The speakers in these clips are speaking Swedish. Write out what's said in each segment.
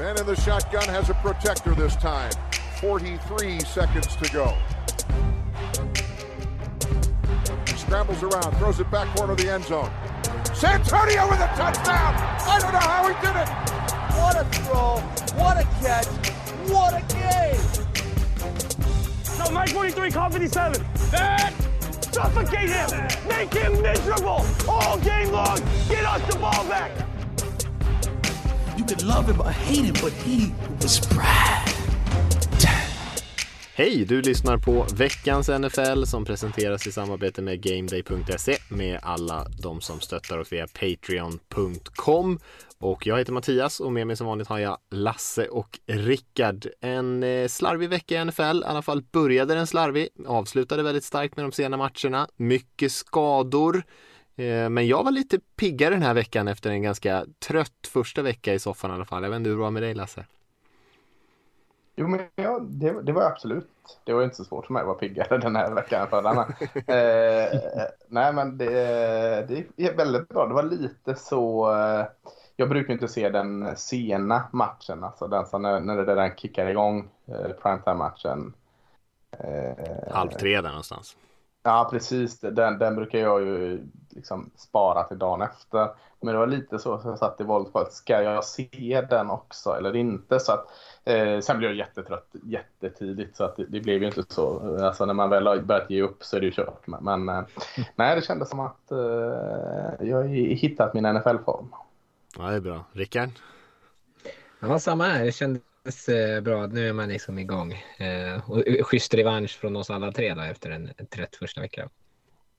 Man in the shotgun has a protector this time. 43 seconds to go. He scrambles around, throws it back corner of the end zone. Santonio with a touchdown! I don't know how he did it! What a throw! What a catch! What a game! No, Mike 43, call 57. That! Suffocate him! Make him miserable! All game long! Get us the ball back! You could love him or hate him, but he was Brad. Hej! Du lyssnar på veckans NFL som presenteras i samarbete med GameDay.se med alla de som stöttar oss via Patreon.com. Och jag heter Mattias och med mig som vanligt har jag Lasse och Rickard. En eh, slarvig vecka i NFL, i alla fall började den slarvig, avslutade väldigt starkt med de sena matcherna, mycket skador. Eh, men jag var lite piggare den här veckan efter en ganska trött första vecka i soffan i alla fall. Jag vet inte hur det var med dig Lasse? Jo, men ja, det, det var absolut. Det var inte så svårt för mig att vara piggare den här veckan för denna. eh, nej, men det, det är väldigt bra. Det var lite så... Eh, jag brukar inte se den sena matchen, alltså den som när, när det där kickar igång, eh, primetime-matchen. Eh, Halv tre där någonstans. Ja, precis. Den, den brukar jag ju liksom spara till dagen efter. Men det var lite så att jag satt i valet på att ska jag se den också eller inte? Så att, eh, sen blev jag jättetrött jättetidigt så att det, det, blev ju inte så. Alltså när man väl har börjat ge upp så är det ju kört. Men, men eh, nej, det kändes som att eh, jag har hittat min NFL-form. Ja, det är bra. Rickard? Ja, samma här. Det kändes eh, bra. Nu är man liksom igång. Eh, och schysst revansch från oss alla tre då efter en trött första vecka.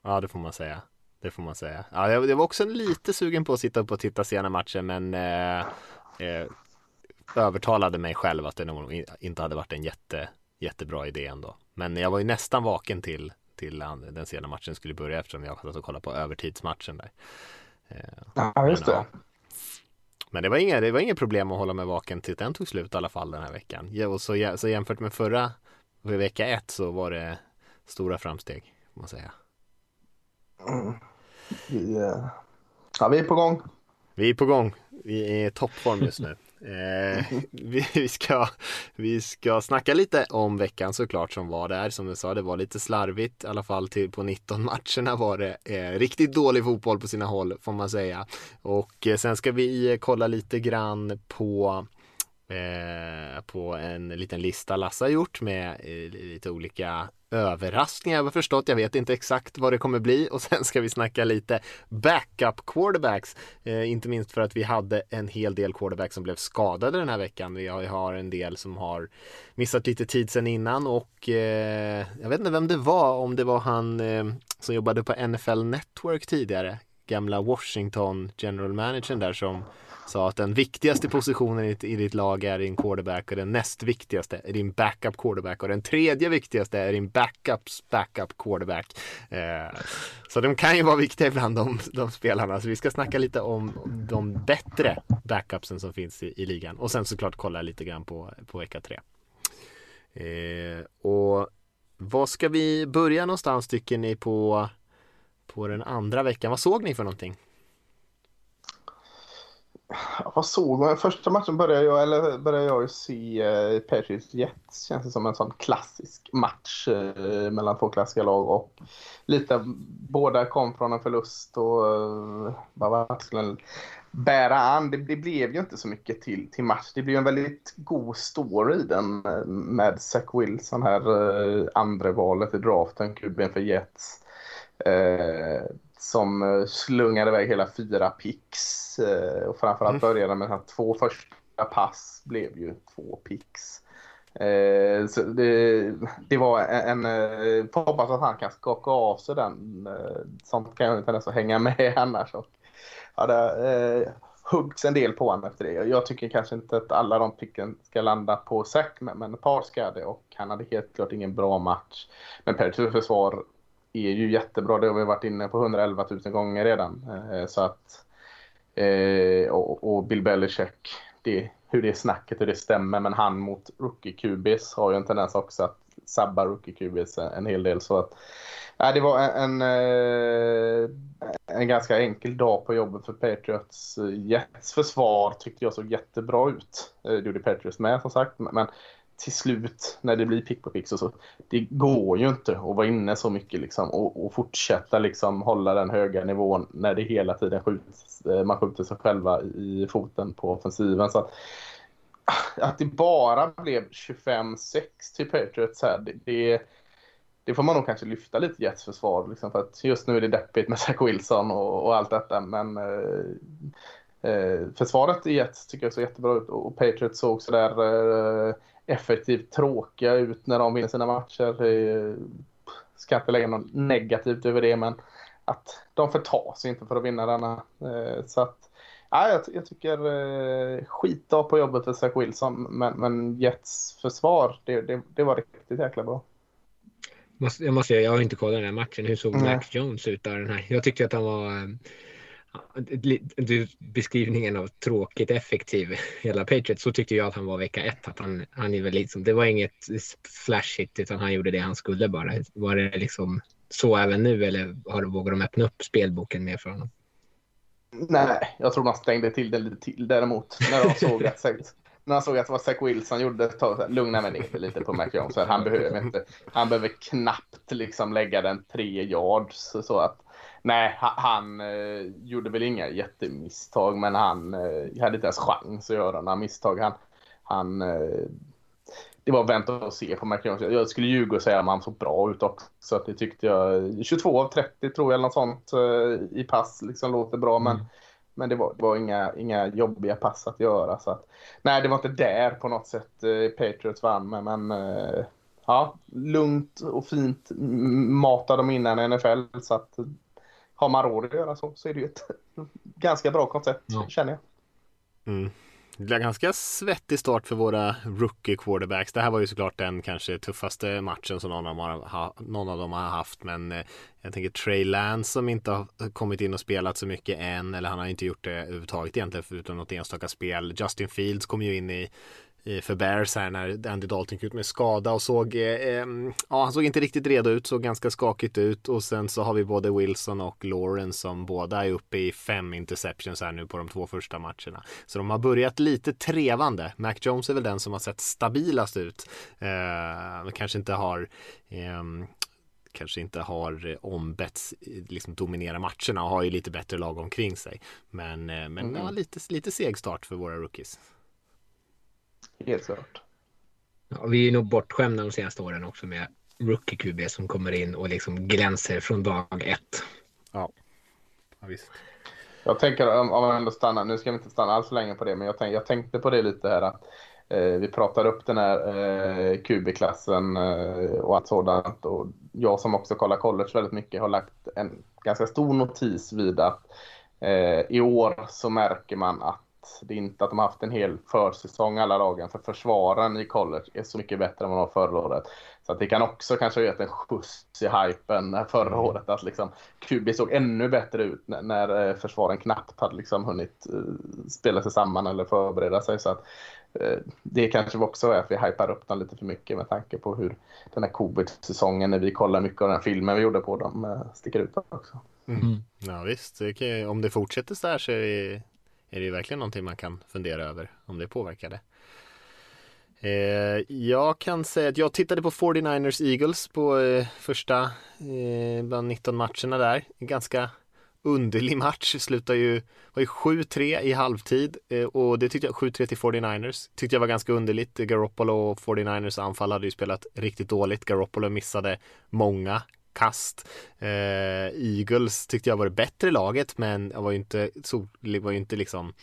Ja, det får man säga. Det får man säga. Ja, jag, jag var också lite sugen på att sitta upp och titta sena matcher, men eh, eh, övertalade mig själv att det nog inte hade varit en jätte, jättebra idé ändå. Men jag var ju nästan vaken till, till den sena matchen skulle börja eftersom jag satt och kollade på övertidsmatchen där. Eh, ja, just det. Men det var, inga, det var inget problem att hålla mig vaken till den tog slut i alla fall den här veckan. Ja, och så, så jämfört med förra vecka ett så var det stora framsteg, får man säga. Mm. Vi, eh, ja, vi är på gång. Vi är på gång. Vi är i toppform just nu. Eh, vi, ska, vi ska snacka lite om veckan såklart som var där. Som du sa, det var lite slarvigt. I alla fall till, på 19 matcherna var det eh, riktigt dålig fotboll på sina håll får man säga. Och eh, sen ska vi kolla lite grann på eh, på en liten lista Lasse har gjort med eh, lite olika överraskningar jag har förstått. Jag vet inte exakt vad det kommer bli och sen ska vi snacka lite backup quarterbacks. Eh, inte minst för att vi hade en hel del quarterbacks som blev skadade den här veckan. Vi har en del som har missat lite tid sedan innan och eh, jag vet inte vem det var, om det var han eh, som jobbade på NFL Network tidigare. Gamla Washington general managern där som sa att den viktigaste positionen i, i ditt lag är din quarterback och den näst viktigaste är din backup quarterback och den tredje viktigaste är din backups backup quarterback. Eh, så de kan ju vara viktiga ibland de, de spelarna. Så vi ska snacka lite om de bättre backupsen som finns i, i ligan och sen såklart kolla lite grann på, på vecka tre. Eh, och vad ska vi börja någonstans tycker ni på, på den andra veckan? Vad såg ni för någonting? Vad såg man? Första matchen började jag, eller började jag se eh, Patriots Jets. Känns det som en sån klassisk match eh, mellan två klassiska lag. Och lite, båda kom från en förlust och eh, bara skulle bära an. Det, det, blev ju inte så mycket till, till match. Det blev en väldigt god story i den eh, med Zach Wilson här, eh, andra valet i draften, kuben för Jets. Eh, som eh, slungade iväg hela fyra picks. Eh, och framförallt mm. började med att två första pass blev ju två picks. Eh, så det, det var en, en får hoppas att han kan skaka av sig den. Sånt kan jag inte ens hänga med annars. Och, ja, det huggs en del på honom efter det. Jag tycker kanske inte att alla de picken ska landa på Zack, men ett par ska det och han hade helt klart ingen bra match. Men Pertus försvar är ju jättebra. Det har vi varit inne på 111 000 gånger redan. Eh, så att, eh, och, och Bill Belichick, det, hur det snacket hur det stämmer. Men han mot rookie QBs har ju en tendens också att sabba rookie QBs en hel del. Så att, nej, det var en, en, eh, en ganska enkel dag på jobbet för Patriots. Jets försvar tyckte jag såg jättebra ut. Eh, det gjorde Patriots med som sagt. Men till slut när det blir pick på pick så, så det går ju inte att vara inne så mycket liksom och, och, fortsätta liksom hålla den höga nivån när det hela tiden skjuts, eh, man skjuter sig själva i foten på offensiven. Så att, ah, att det bara blev 25-6 till Patriots här, det, det, det, får man nog kanske lyfta lite Jets försvar. Liksom, för att just nu är det deppigt med Zach Wilson och, och allt detta. Men eh, eh, försvaret i Jets tycker jag såg jättebra ut och Patriots såg sådär eh, effektivt tråkiga ut när de vinner sina matcher. Ska inte lägga något negativt över det men att de förtar sig inte för att vinna denna. Eh, så att Ja, jag, jag tycker eh, skitdag på jobbet för Zach Wilson, men, men Jets försvar, det, det, det var riktigt jäkla bra. Jag måste säga, jag har inte kollat den här matchen. Hur såg mm. Mac Jones ut där? Den här? Jag tyckte att han var eh, beskrivningen av tråkigt effektiv hela Patriots så tyckte jag att han var vecka ett. Att han, han är väl liksom, det var inget flashigt utan han gjorde det han skulle bara. Var det liksom så även nu eller har, vågar de öppna upp spelboken mer för honom? Nej, jag tror man stängde till det lite till däremot. När de såg att, när han såg att det var Zach Wilson gjorde ett tag, lugna mig ner lite på Mac Jones. Han behöver inte, han behöver knappt liksom lägga den tre yards. Så att, nej, han eh, gjorde väl inga jättemisstag, men han eh, hade inte ens chans att göra några misstag. Han, han eh, det var vänta och se på Jones. Jag skulle ljuga och säga att han såg bra ut också. Så att det tyckte jag. 22 av 30 tror jag eller något sånt eh, i pass liksom låter bra. Men, mm. men det var, det var inga, inga jobbiga pass att göra. Så att, nej, det var inte där på något sätt eh, Patriots vann. Men, men eh, ja, lugnt och fint matade de innan NFL. Så att har man råd att göra så så är det ju ett ganska bra koncept ja. känner jag. Mm. Det blev ganska svettig start för våra rookie quarterbacks. Det här var ju såklart den kanske tuffaste matchen som någon av dem har, någon av dem har haft. Men eh, jag tänker Trey Lance som inte har kommit in och spelat så mycket än. Eller han har inte gjort det överhuvudtaget egentligen förutom något enstaka spel. Justin Fields kom ju in i för Bears här när Andy Dalton gick ut med skada och såg, eh, ja han såg inte riktigt redo ut, såg ganska skakigt ut och sen så har vi både Wilson och Lawrence som båda är uppe i fem interceptions här nu på de två första matcherna. Så de har börjat lite trevande. Mac Jones är väl den som har sett stabilast ut. Eh, kanske inte har eh, kanske inte har ombetts liksom dominera matcherna och har ju lite bättre lag omkring sig. Men, eh, men mm. ja, lite, lite seg start för våra rookies. Helt klart. Ja, vi är nog bortskämda de senaste åren också med rookie QB som kommer in och liksom glänser från dag ett. Ja, ja visst. Jag tänker om man ändå stannar, nu ska vi inte stanna alls länge på det, men jag, tänk, jag tänkte på det lite här att eh, vi pratar upp den här eh, QB-klassen eh, och allt sådant och jag som också kollar college väldigt mycket har lagt en ganska stor notis vid att eh, i år så märker man att det är inte att de har haft en hel försäsong alla lagen. För försvaren i college är så mycket bättre än vad de var förra året. Så att det kan också kanske ha gett en skjuts i hypen förra mm. året. Att liksom QB såg ännu bättre ut när, när eh, försvaren knappt hade liksom hunnit uh, spela sig samman eller förbereda sig. Så att, uh, det kanske också är att vi hypar upp dem lite för mycket med tanke på hur den här covid-säsongen när vi kollar mycket av den filmen vi gjorde på dem uh, sticker ut också. Mm. Ja visst, det om det fortsätter så här så är det är det ju verkligen någonting man kan fundera över om det påverkade? Eh, jag kan säga att jag tittade på 49ers Eagles på eh, första eh, bland 19 matcherna där. En ganska underlig match, slutar ju, var ju 7-3 i halvtid eh, och det tyckte jag, 7-3 till 49ers, tyckte jag var ganska underligt. Garoppolo och 49ers anfall hade ju spelat riktigt dåligt. Garoppolo missade många kast. Eh, Eagles tyckte jag var det bättre laget men jag var ju inte, så, var ju inte liksom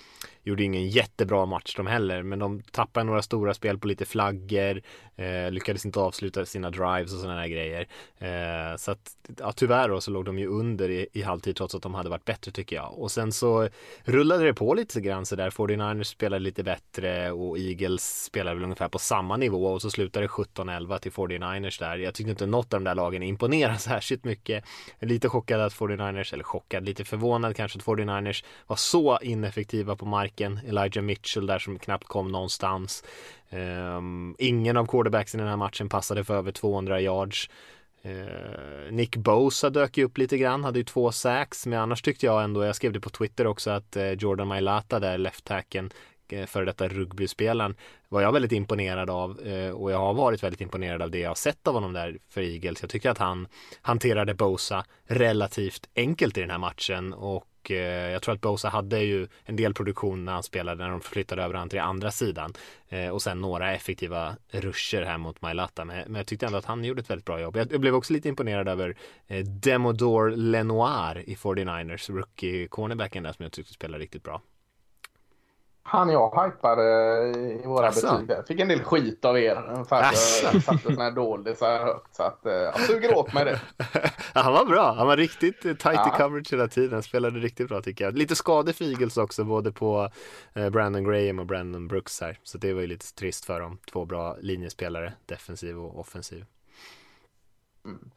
gjorde ingen jättebra match de heller men de tappade några stora spel på lite flaggor eh, lyckades inte avsluta sina drives och sådana här grejer. Eh, så att ja, tyvärr då så låg de ju under i, i halvtid trots att de hade varit bättre tycker jag. Och sen så rullade det på lite grann så där. 49ers spelade lite bättre och Eagles spelade väl ungefär på samma nivå och så slutade det 17-11 till 49ers där. Jag tyckte inte något av de där lagen imponerade särskilt mycket. Lite chockad att 49ers, eller chockad, lite förvånad kanske att 49ers var så ineffektiva på marken. Elijah Mitchell där som knappt kom någonstans. Um, ingen av quarterbacksen i den här matchen passade för över 200 yards. Uh, Nick Bosa dök ju upp lite grann, hade ju två sacks, men annars tyckte jag ändå, jag skrev det på Twitter också, att uh, Jordan Mailata där, left Eh, före detta rugbyspelaren var jag väldigt imponerad av eh, och jag har varit väldigt imponerad av det jag har sett av honom där för Eagles. Jag tycker att han hanterade Bosa relativt enkelt i den här matchen och eh, jag tror att Bosa hade ju en del produktion när han spelade när de flyttade över han till andra sidan och sen några effektiva ruscher här mot Mailata men jag tyckte ändå att han gjorde ett väldigt bra jobb. Jag blev också lite imponerad över Demodore Lenoir i 49ers rookie cornerbacken där som jag tyckte spelade riktigt bra. Han jag hypade i våra Asså. betyg Fick en del skit av er. För att jag satte sådana här doldisar högt. Så att eh, jag suger åt mig det. han var bra. Han var riktigt tight ja. i coverage hela tiden. Spelade riktigt bra tycker jag. Lite Eagles också. Både på eh, Brandon Graham och Brandon Brooks här. Så det var ju lite trist för dem. Två bra linjespelare. Defensiv och offensiv. Mm.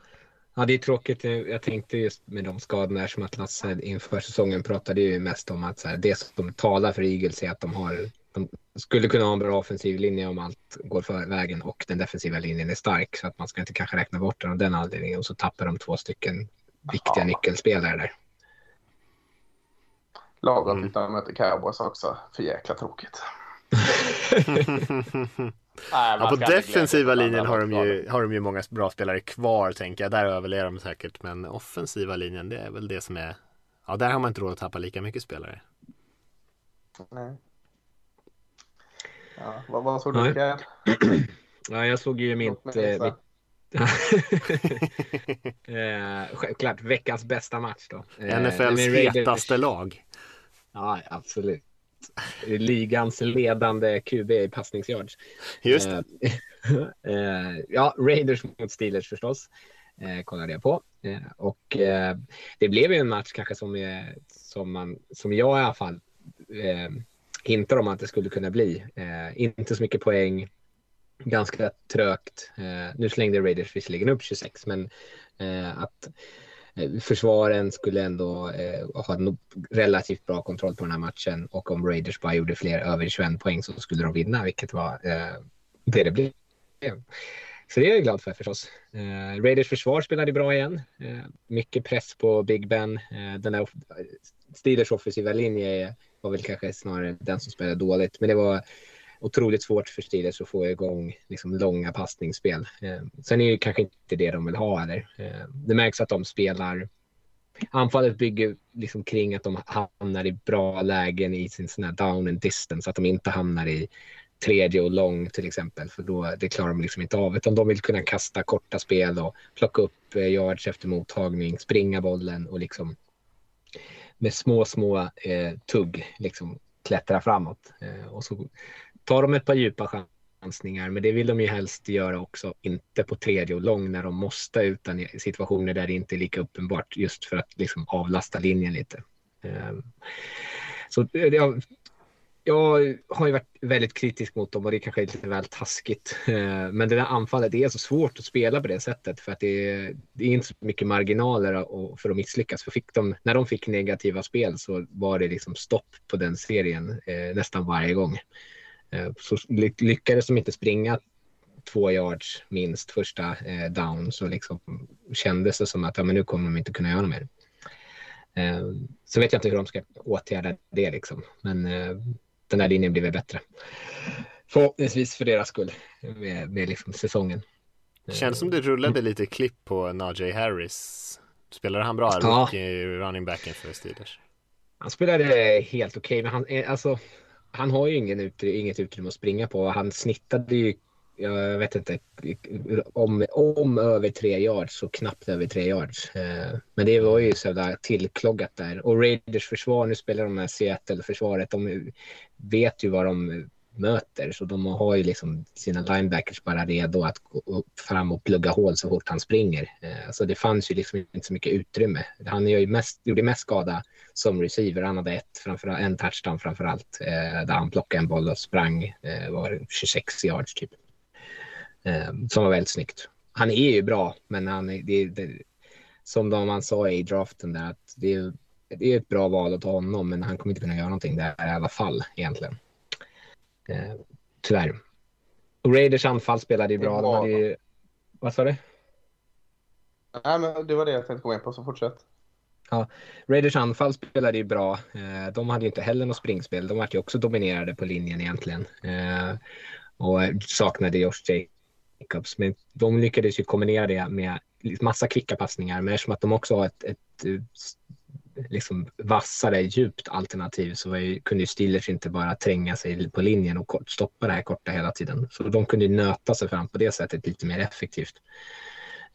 Ja, det är tråkigt. Jag tänkte just med de skadorna som att Lasse inför säsongen pratade ju mest om att så här, det som talar för Eagles är att de har de skulle kunna ha en bra offensiv linje om allt går för vägen och den defensiva linjen är stark så att man ska inte kanske räkna bort den av den anledningen och så tappar de två stycken viktiga ja. nyckelspelare där. Lagom mm. att möter Cowboys också. För jäkla tråkigt. Nej, ja, på defensiva linjen har de, ju, har de ju många bra spelare kvar tänker jag. Där överlever de säkert. Men offensiva linjen, det är väl det som är... Ja, där har man inte råd att tappa lika mycket spelare. Nej. Ja, vad, vad såg du, Rickard? Ja, jag såg ju mitt... Eh, mitt... eh, självklart veckans bästa match då. Eh, NFLs hetaste lag. Ja, absolut ligans ledande QB i passningsyards. Just det. Eh, eh, ja, Raiders mot Steelers förstås. Eh, kollade jag på. Eh, och eh, det blev ju en match kanske som, eh, som, man, som jag i alla fall eh, hintar om att det skulle kunna bli. inte så mycket poäng, ganska trögt. nu slängde Raiders visserligen upp 26, men att Eh, Eh, försvaren skulle ändå eh, ha relativt bra kontroll på den här matchen och om Raiders bara gjorde fler över 21 poäng så skulle de vinna, vilket var eh, det det blev. Så det är jag glad för förstås. Eh, Raiders försvar spelade bra igen. Eh, mycket press på Big Ben. Eh, den där Steelers offensiva linje var väl kanske snarare den som spelade dåligt, men det var otroligt svårt för Steelers att få igång liksom, långa passningsspel. Eh, sen är det kanske inte det de vill ha eller. Eh, det märks att de spelar Anfallet bygger liksom kring att de hamnar i bra lägen i sin sån down and distance, att de inte hamnar i tredje och lång till exempel, för då det klarar de liksom inte av, utan de vill kunna kasta korta spel och plocka upp eh, yards efter mottagning, springa bollen och liksom med små, små eh, tugg liksom klättra framåt. Eh, och så tar de ett par djupa chansningar, men det vill de ju helst göra också, inte på tredje och lång när de måste, utan i situationer där det inte är lika uppenbart, just för att liksom avlasta linjen lite. Ehm, så eh, jag, jag har ju varit väldigt kritisk mot dem och det kanske är lite väl taskigt. Ehm, men det där anfallet det är så svårt att spela på det sättet för att det är, det är inte så mycket marginaler för att misslyckas. För fick de, när de fick negativa spel så var det liksom stopp på den serien eh, nästan varje gång. Eh, så lyckades de inte springa två yards minst första eh, down så liksom kändes det som att ja, men nu kommer de inte kunna göra mer. Eh, så vet jag inte hur de ska åtgärda det liksom. Men den här linjen väl bättre. Förhoppningsvis för deras skull med, med liksom säsongen. Känns som det rullade lite klipp på Najee Harris. Spelade han bra? Ja. Running backen för Steelers. Han spelade helt okej, okay, men han, alltså, han har ju ingen utry inget utrymme att springa på. Han snittade ju, jag vet inte, om, om över tre yards så knappt över tre yards. Eh, men det var ju så där tillkloggat där. Och Raiders försvar, nu spelar de med Seattle-försvaret, de vet ju vad de möter. Så de har ju liksom sina linebackers bara redo att gå upp fram och plugga hål så fort han springer. Eh, så det fanns ju liksom inte så mycket utrymme. Han gör ju mest, gjorde mest skada som receiver. Han hade ett, framför, en touchdown framför allt eh, där han plockade en boll och sprang eh, var 26 yards typ. Som var väldigt snyggt. Han är ju bra, men han, det, det, som de man sa i draften där att det är, det är ett bra val att ta honom, men han kommer inte kunna göra någonting där i alla fall egentligen. Eh, tyvärr. Och Raiders anfall spelade ju bra. Hade ju... Vad sa du? Nej, men det var det jag tänkte gå in på, så fortsätt. Ja, Raiders anfall spelade ju bra. Eh, de hade ju inte heller något springspel. De var ju också dominerade på linjen egentligen. Eh, och saknade Josh Jacobs. Men de lyckades ju kombinera det med massa kvicka passningar. Men eftersom att de också har ett, ett liksom vassare, djupt alternativ så var ju, kunde ju Steelers inte bara tränga sig på linjen och kort, stoppa det här korta hela tiden. Så de kunde ju nöta sig fram på det sättet lite mer effektivt.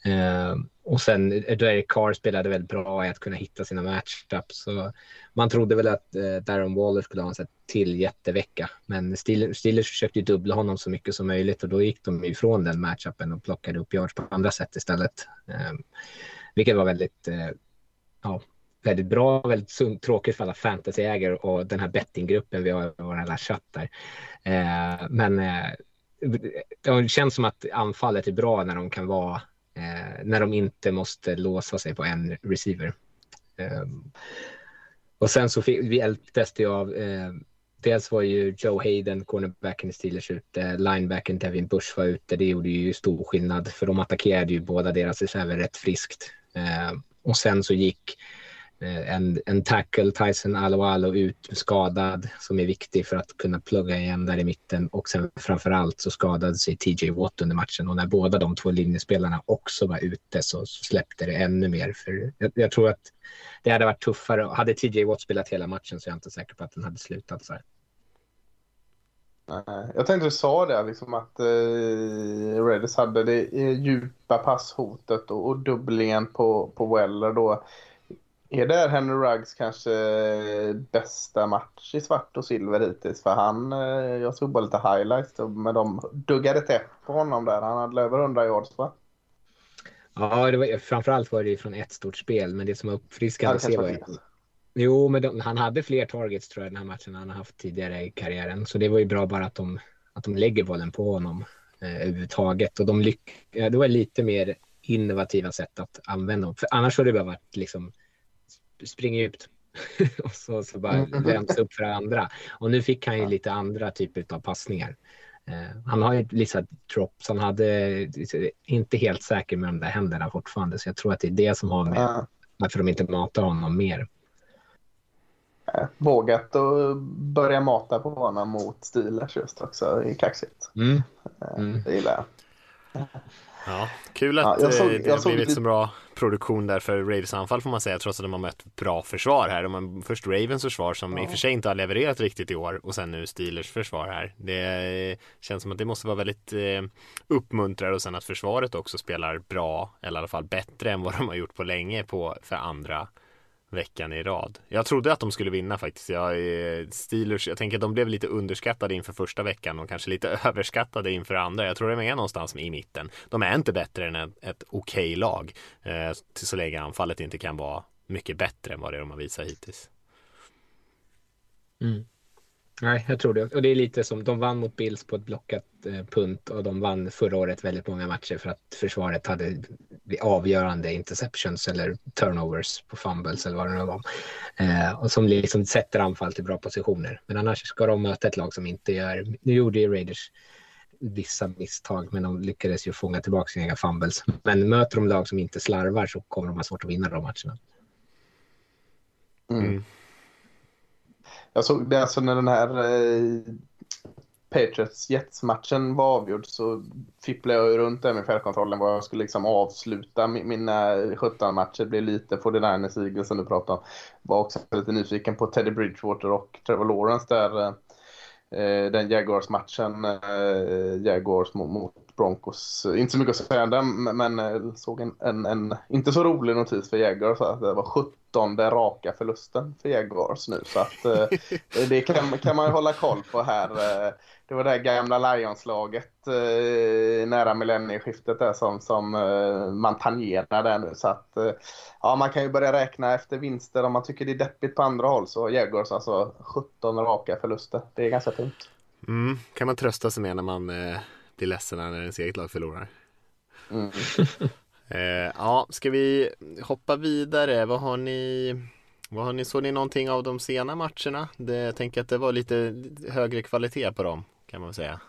Uh, och sen eh, Derek Carr spelade väldigt bra i att kunna hitta sina matchups. Så man trodde väl att uh, Darren Waller skulle ha en till jättevecka. Men Steelers, Steelers försökte ju dubbla honom så mycket som möjligt och då gick de ifrån den matchupen och plockade upp yards på andra sätt istället. Uh, vilket var väldigt, eh, ja, väldigt bra, väldigt sunt, tråkigt för alla fantasyägare och den här bettinggruppen vi har i vår lilla chatt där. Eh, men eh, det känns som att anfallet är bra när de kan vara eh, när de inte måste låsa sig på en receiver. Eh, och sen så fick vi ältade ju av eh, Dels var ju Joe Hayden, cornerbacken i Steelers ute, linebacken Devin Bush var ute. Det gjorde ju stor skillnad för de attackerade ju båda deras reserver rätt friskt. Eh, och sen så gick Eh, en, en tackle, Tyson Alualo ut skadad som är viktig för att kunna plugga igen där i mitten och sen framför allt så skadade sig TJ Watt under matchen och när båda de två linjespelarna också var ute så släppte det ännu mer för jag, jag tror att det hade varit tuffare. Hade TJ Watt spelat hela matchen så är jag inte säker på att den hade slutat så här. Jag tänkte du sa det, liksom att eh, Redis hade det eh, djupa passhotet och, och dubblingen på, på Weller då. Är det Henry Ruggs kanske bästa match i svart och silver hittills? För han, eh, jag såg bara lite highlights men de duggade tätt på honom där. Han hade över 100 yards va? Ja, det var, framförallt var det från ett stort spel, men det som var uppfriskande att se var ju... Jo, men de, han hade fler targets tror jag den här matchen han har haft tidigare i karriären. Så det var ju bra bara att de, att de lägger bollen på honom eh, överhuvudtaget. Och de lyck, ja, det var lite mer innovativa sätt att använda dem. För annars hade det bara varit liksom springer ut och så, så bara vänds upp för andra. Och nu fick han ju lite andra typer av passningar. Eh, han har ju lite drops. Han hade inte helt säker med de där händerna fortfarande. Så jag tror att det är det som har med varför de inte matar honom mer. Eh, vågat att börja mata på honom mot Steelers just också i kaxigt. Mm. Eh, mm. Det gillar jag. Ja, kul att ja, såg, det har blivit så bra produktion där för Ravens anfall får man säga trots att de har mött bra försvar här. De har först Ravens försvar som ja. i och för sig inte har levererat riktigt i år och sen nu Steelers försvar här. Det känns som att det måste vara väldigt eh, uppmuntrande och sen att försvaret också spelar bra eller i alla fall bättre än vad de har gjort på länge på för andra veckan i rad. Jag trodde att de skulle vinna faktiskt. Jag, Steelers, jag tänker att de blev lite underskattade inför första veckan och kanske lite överskattade inför andra. Jag tror de är någonstans i mitten. De är inte bättre än ett, ett okej okay lag eh, så länge anfallet inte kan vara mycket bättre än vad det är de har visat hittills. Mm. Nej, jag tror det. Och det är lite som de vann mot Bills på ett blockat eh, punt och de vann förra året väldigt många matcher för att försvaret hade avgörande interceptions eller turnovers på fumbles eller vad det nu var. Eh, och som liksom sätter anfall till bra positioner. Men annars ska de möta ett lag som inte gör, nu gjorde ju Raiders vissa misstag men de lyckades ju fånga tillbaka sina egna fumbles. Men möter de lag som inte slarvar så kommer de ha svårt att vinna de matcherna. Mm. Jag såg det alltså när den här eh, Patriots Jets-matchen var avgjord så fipplade jag runt där med fjärrkontrollen vad jag skulle liksom avsluta mina 17 matcher. Det blev lite 49ers Eagles som du pratade om. Var också lite nyfiken på Teddy Bridgewater och Trevor Lawrence där. Eh, eh den Jaguars-matchen, eh, Jaguars mot, mot Broncos. Inte så mycket att säga om den, men eh, såg en, en, en, inte så rolig notis för Jaguars. Att det var 17 raka förlusten för Jaguars nu. Så att, eh, det kan, kan man ju hålla koll på här. Eh, det var det här gamla Lions-laget eh, nära millennieskiftet där som, som eh, man tangerar där nu. Så att, eh, ja, man kan ju börja räkna efter vinster om man tycker det är deppigt på andra håll. Så Jaguars alltså 17 raka förluster. Det är ganska tungt. Mm, kan man trösta sig med när man blir ledsen när ens eget lag förlorar. Mm. Eh, ja, ska vi hoppa vidare? Vad har ni vad har ni, såg ni någonting av de sena matcherna? Det, jag tänker att det var lite högre kvalitet på dem kan man säga.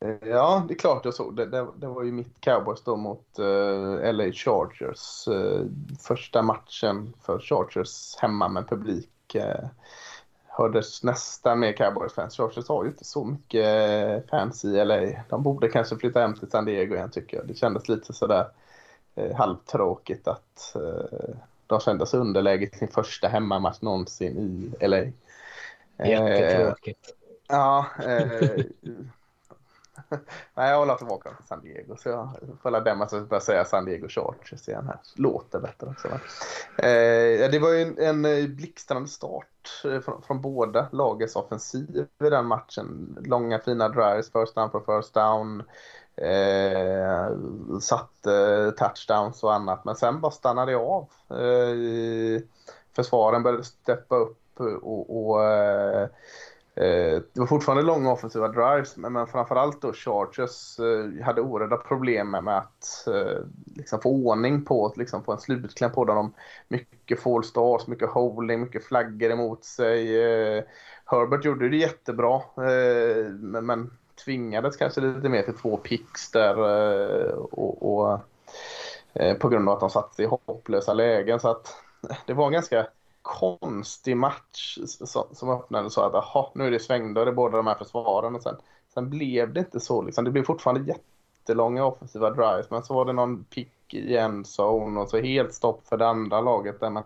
Eh, ja, det är klart jag såg. Det, det, det var ju mitt cowboys då mot uh, eh, LA Chargers. Uh, första matchen för Chargers hemma med publik. Uh, hördes nästan med cowboys-fans. Chargers har ju inte så mycket fans i LA. De borde kanske flytta hem till San Diego igen tycker jag. Det kändes lite sådär uh, halvtråkigt att uh, de kändes underläge sin första hemmamatch någonsin i LA. Jättetråkigt. Ja, Nej, jag håller tillbaka till San Diego. Så jag får la dämma så börja säga San Diego Chargers igen här. Låter bättre också. Eh, det var ju en, en eh, blixtrande start Eh, från, från båda lagets offensiv i den matchen. Långa fina drives, first down på first down. Eh, satt eh, touchdowns och annat. Men sen bara stannade det av. Eh, försvaren började steppa upp och, och Eh, Eh, det var fortfarande långa offensiva drives, men framförallt då Chargers eh, hade oerhörda problem med att eh, liksom få ordning på, liksom få en slutkläm på där de mycket fall stars, mycket holding, mycket flaggor emot sig. Herbert gjorde det jättebra, men tvingades kanske lite mer till två picks där och, och på grund av att de satt i hopplösa lägen. Så att det var ganska konstig match som öppnade så att aha, nu är det svängdörr i båda de här försvaren och sen, sen blev det inte så liksom. Det blev fortfarande jättelånga offensiva drives men så var det någon pick i en zone och så helt stopp för det andra laget där man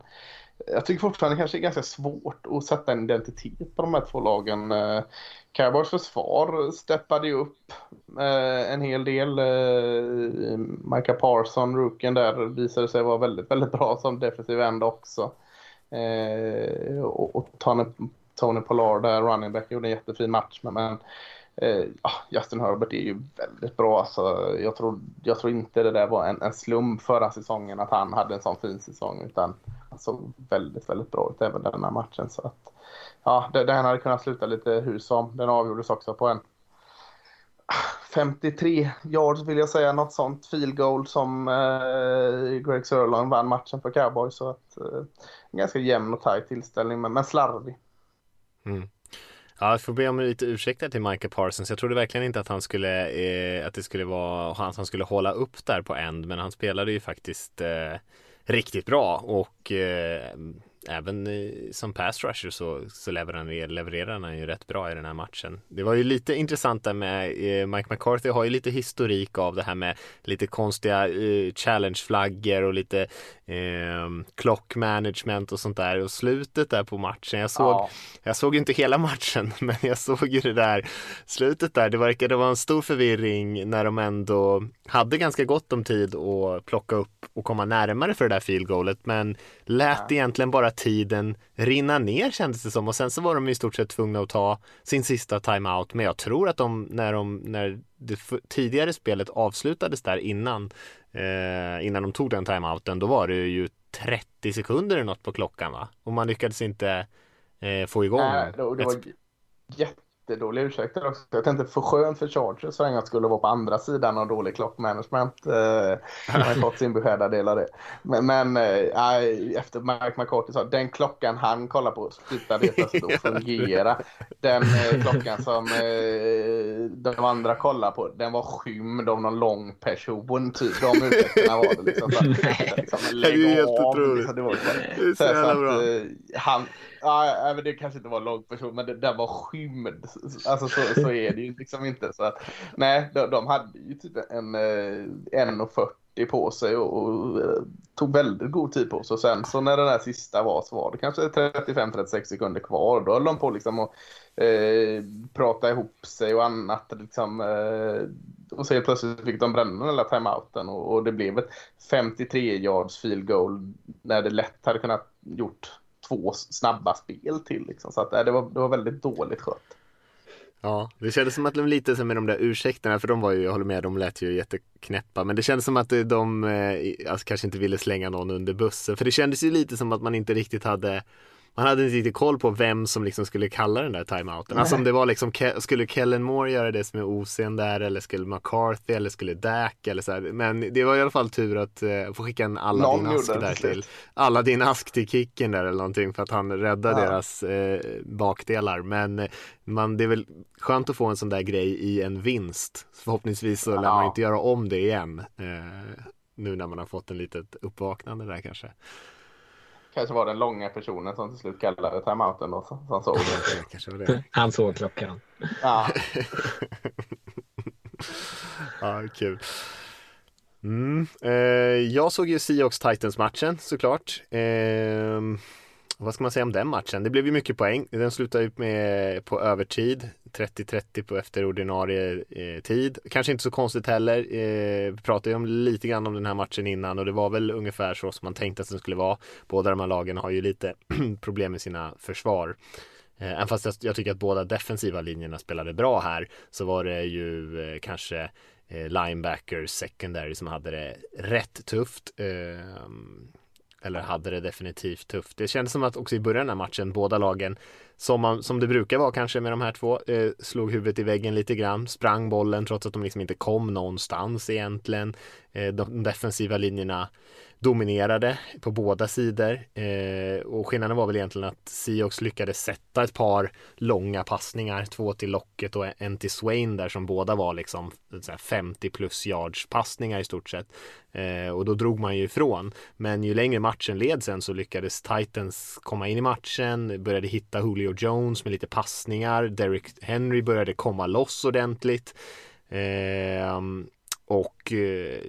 jag tycker fortfarande kanske det är ganska svårt att sätta en identitet på de här två lagen. Eh, Cowboys försvar steppade ju upp eh, en hel del. Eh, Micah Parson, rookien där, visade sig vara väldigt, väldigt bra som defensiv end också. Eh, och, och Tony, Tony Pollard, där, running back, gjorde en jättefin match. Men, men eh, Justin Herbert är ju väldigt bra. Alltså, jag, tror, jag tror inte det där var en, en slump förra säsongen att han hade en sån fin säsong. Utan han såg väldigt, väldigt bra ut även den här matchen. Så att, ja, den hade kunnat sluta lite hur som. Den avgjordes också på en 53 yards vill jag säga, något sånt. Field goal som eh, Greg Sörlund vann matchen för Cowboys. Så att, eh, en ganska jämn och tajt tillställning, men, men slarvig. Mm. Ja, jag får be om lite ursäkter till Michael Parsons. Jag trodde verkligen inte att han skulle, eh, att det skulle vara, han som skulle hålla upp där på end, men han spelade ju faktiskt eh, riktigt bra och eh, även som pass rusher så, så levererar, levererar han ju rätt bra i den här matchen. Det var ju lite intressant där med eh, Mike McCarthy har ju lite historik av det här med lite konstiga eh, challenge-flaggor och lite eh, clock management och sånt där och slutet där på matchen. Jag såg, ja. jag såg inte hela matchen men jag såg ju det där slutet där. Det verkade vara en stor förvirring när de ändå hade ganska gott om tid att plocka upp och komma närmare för det där field goalet men lät ja. egentligen bara tiden rinna ner kändes det som. Och sen så var de i stort sett tvungna att ta sin sista timeout. Men jag tror att de när, de, när det tidigare spelet avslutades där innan eh, innan de tog den timeouten då var det ju 30 sekunder eller något på klockan va? Och man lyckades inte eh, få igång Nej, det, det var jätte jättedåliga ursäkter också. Jag tänkte för skönt för Chargers för en gång skulle vara på andra sidan av dålig klockmanagement. Eh, han har fått sin beskärda del av det. Men, men äh, efter Mike McCarthy sa den klockan han kollar på slutade helt att fungera. Den äh, klockan som äh, de andra kollar på den var skymd av någon lång person. Typ. De ursäkterna var det. Liksom, så, liksom, det är helt otroligt. Liksom, det, var, det är så, så jävla bra. Att, han, Ja, det kanske inte var en lång person, men det, den var skymd. Alltså så, så är det ju liksom inte. Så att, nej, de, de hade ju typ en, eh, en och 40 på sig och, och, eh, tog väldigt god tid på sig. Och sen så när den här sista var så var det kanske 35-36 sekunder kvar. Då höll de på liksom att eh, prata ihop sig och annat. Liksom, eh, och så helt plötsligt fick de bränna den där timeouten och, och det blev ett 53 yards field goal när det lätt hade kunnat gjort två snabba spel till. Liksom. Så att, äh, det, var, det var väldigt dåligt skött. Ja, det kändes som att de lite som med de där ursäkterna, för de var ju, jag håller med, de lät ju jätteknäppa. Men det kändes som att eh, de eh, alltså, kanske inte ville slänga någon under bussen. För det kändes ju lite som att man inte riktigt hade man hade inte riktigt koll på vem som liksom skulle kalla den där timeouten. Alltså om det var liksom, skulle Kellen Moore göra det som är osen där eller skulle McCarthy eller skulle Dak eller så här. Men det var i alla fall tur att uh, få skicka en Aladdin ask där till Aladdin ask till kicken där eller någonting för att han räddade ja. deras uh, bakdelar. Men uh, man, det är väl skönt att få en sån där grej i en vinst. Förhoppningsvis så ja. lär man inte göra om det igen. nu när man har fått en litet uppvaknande där kanske kanske var den långa personen som till slut kallade timeouten då, som såg det. kanske var det. Han såg klockan. Ja. ja, kul. Mm. Eh, jag såg ju Seahawks Titans matchen såklart. Eh, vad ska man säga om den matchen? Det blev ju mycket poäng. Den slutade ju med på övertid. 30-30 på efter ordinarie eh, tid. Kanske inte så konstigt heller. Eh, vi pratade ju om lite grann om den här matchen innan och det var väl ungefär så som man tänkte att den skulle vara. Båda de här lagen har ju lite problem med sina försvar. Eh, även fast jag, jag, tycker att båda defensiva linjerna spelade bra här så var det ju eh, kanske eh, linebackers secondary som hade det rätt tufft. Ehm, eller hade det definitivt tufft. Det kändes som att också i början av den här matchen båda lagen som, man, som det brukar vara kanske med de här två eh, slog huvudet i väggen lite grann, sprang bollen trots att de liksom inte kom någonstans egentligen. Eh, de defensiva linjerna dominerade på båda sidor. Eh, och skillnaden var väl egentligen att Seahawks lyckades sätta ett par långa passningar, två till Locket och en till Swain där som båda var liksom 50 plus yards passningar i stort sett. Eh, och då drog man ju ifrån. Men ju längre matchen led sen så lyckades Titans komma in i matchen, började hitta Julio Jones med lite passningar, Derrick Henry började komma loss ordentligt. Eh, och eh,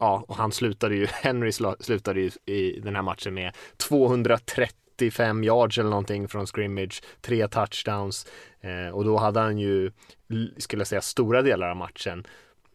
ja, och han slutade ju, Henry slutade ju i den här matchen med 235 yards eller någonting från scrimmage, tre touchdowns eh, och då hade han ju, skulle jag säga, stora delar av matchen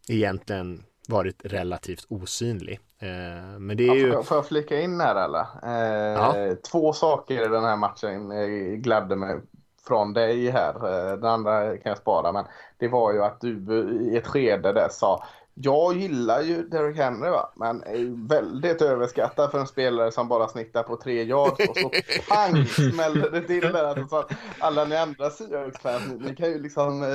egentligen varit relativt osynlig. Eh, men det är ju... Får jag flika in här eller? Eh, ja. Två saker i den här matchen eh, gladde mig från dig här. Eh, den andra kan jag spara men det var ju att du i ett skede där sa jag gillar ju Derek Henry va? men är väldigt överskattad för en spelare som bara snittar på tre yards och så pang smäller det till där. Alltså, så alla ni andra Seahawks-fans, ni, ni, kan ju liksom eh,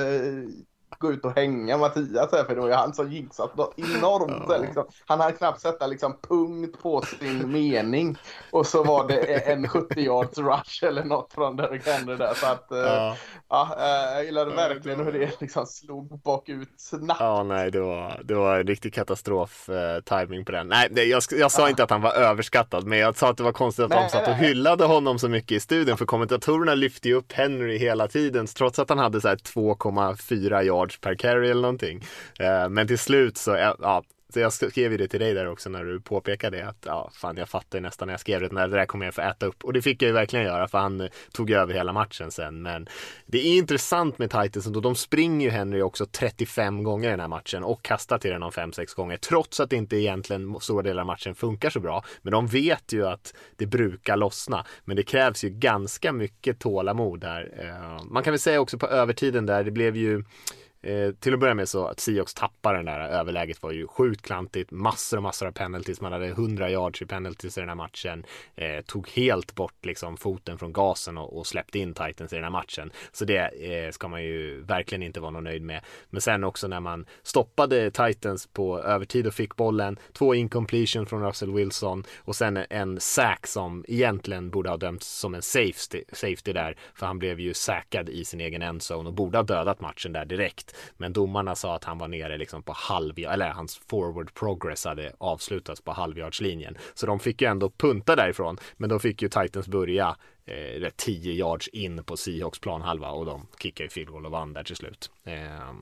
gå ut och hänga Mattias här för det var ju han som jinxat något enormt. Ja. Liksom. Han hade knappt sätta liksom punkt på sin mening och så var det en 70 yards rush eller något från Derek Henry där. Så att, eh, ja. ja, eh, jag gillade verkligen hur det liksom slog bakut snabbt. Ja, nej, det var, det var en riktig katastrof eh, timing på den. Nej, det, jag, jag sa ja. inte att han var överskattad, men jag sa att det var konstigt att nej, de satt och hyllade honom så mycket i studion, för kommentatorerna lyfte ju upp Henry hela tiden, trots att han hade så 2,4 yards per carry eller någonting. Eh, men till slut så, ja, så jag skrev ju det till dig där också när du påpekade det att ja, fan jag fattar nästan när jag skrev det, när det där kommer jag få äta upp. Och det fick jag ju verkligen göra för han eh, tog över hela matchen sen. Men det är intressant med Titans och de springer ju Henry också 35 gånger i den här matchen och kastar till den 5-6 gånger. Trots att det inte egentligen stora delar av matchen funkar så bra. Men de vet ju att det brukar lossna. Men det krävs ju ganska mycket tålamod där. Eh, man kan väl säga också på övertiden där, det blev ju Eh, till att börja med så att Seahawks tappar den där överläget var ju sjukt klantigt. Massor och massor av penalties. Man hade 100 yards i penalties i den här matchen. Eh, tog helt bort liksom foten från gasen och, och släppte in Titans i den här matchen. Så det eh, ska man ju verkligen inte vara någon nöjd med. Men sen också när man stoppade Titans på övertid och fick bollen. Två incompletion från Russell Wilson och sen en sack som egentligen borde ha dömts som en safety, safety där. För han blev ju säkad i sin egen endzone och borde ha dödat matchen där direkt. Men domarna sa att han var nere liksom på halv, eller hans forward progress hade avslutats på halvjardslinjen. Så de fick ju ändå punta därifrån. Men då fick ju Titans börja eh, 10 yards in på Seahawks planhalva och de kickade ju field goal och vann där till slut. Eh.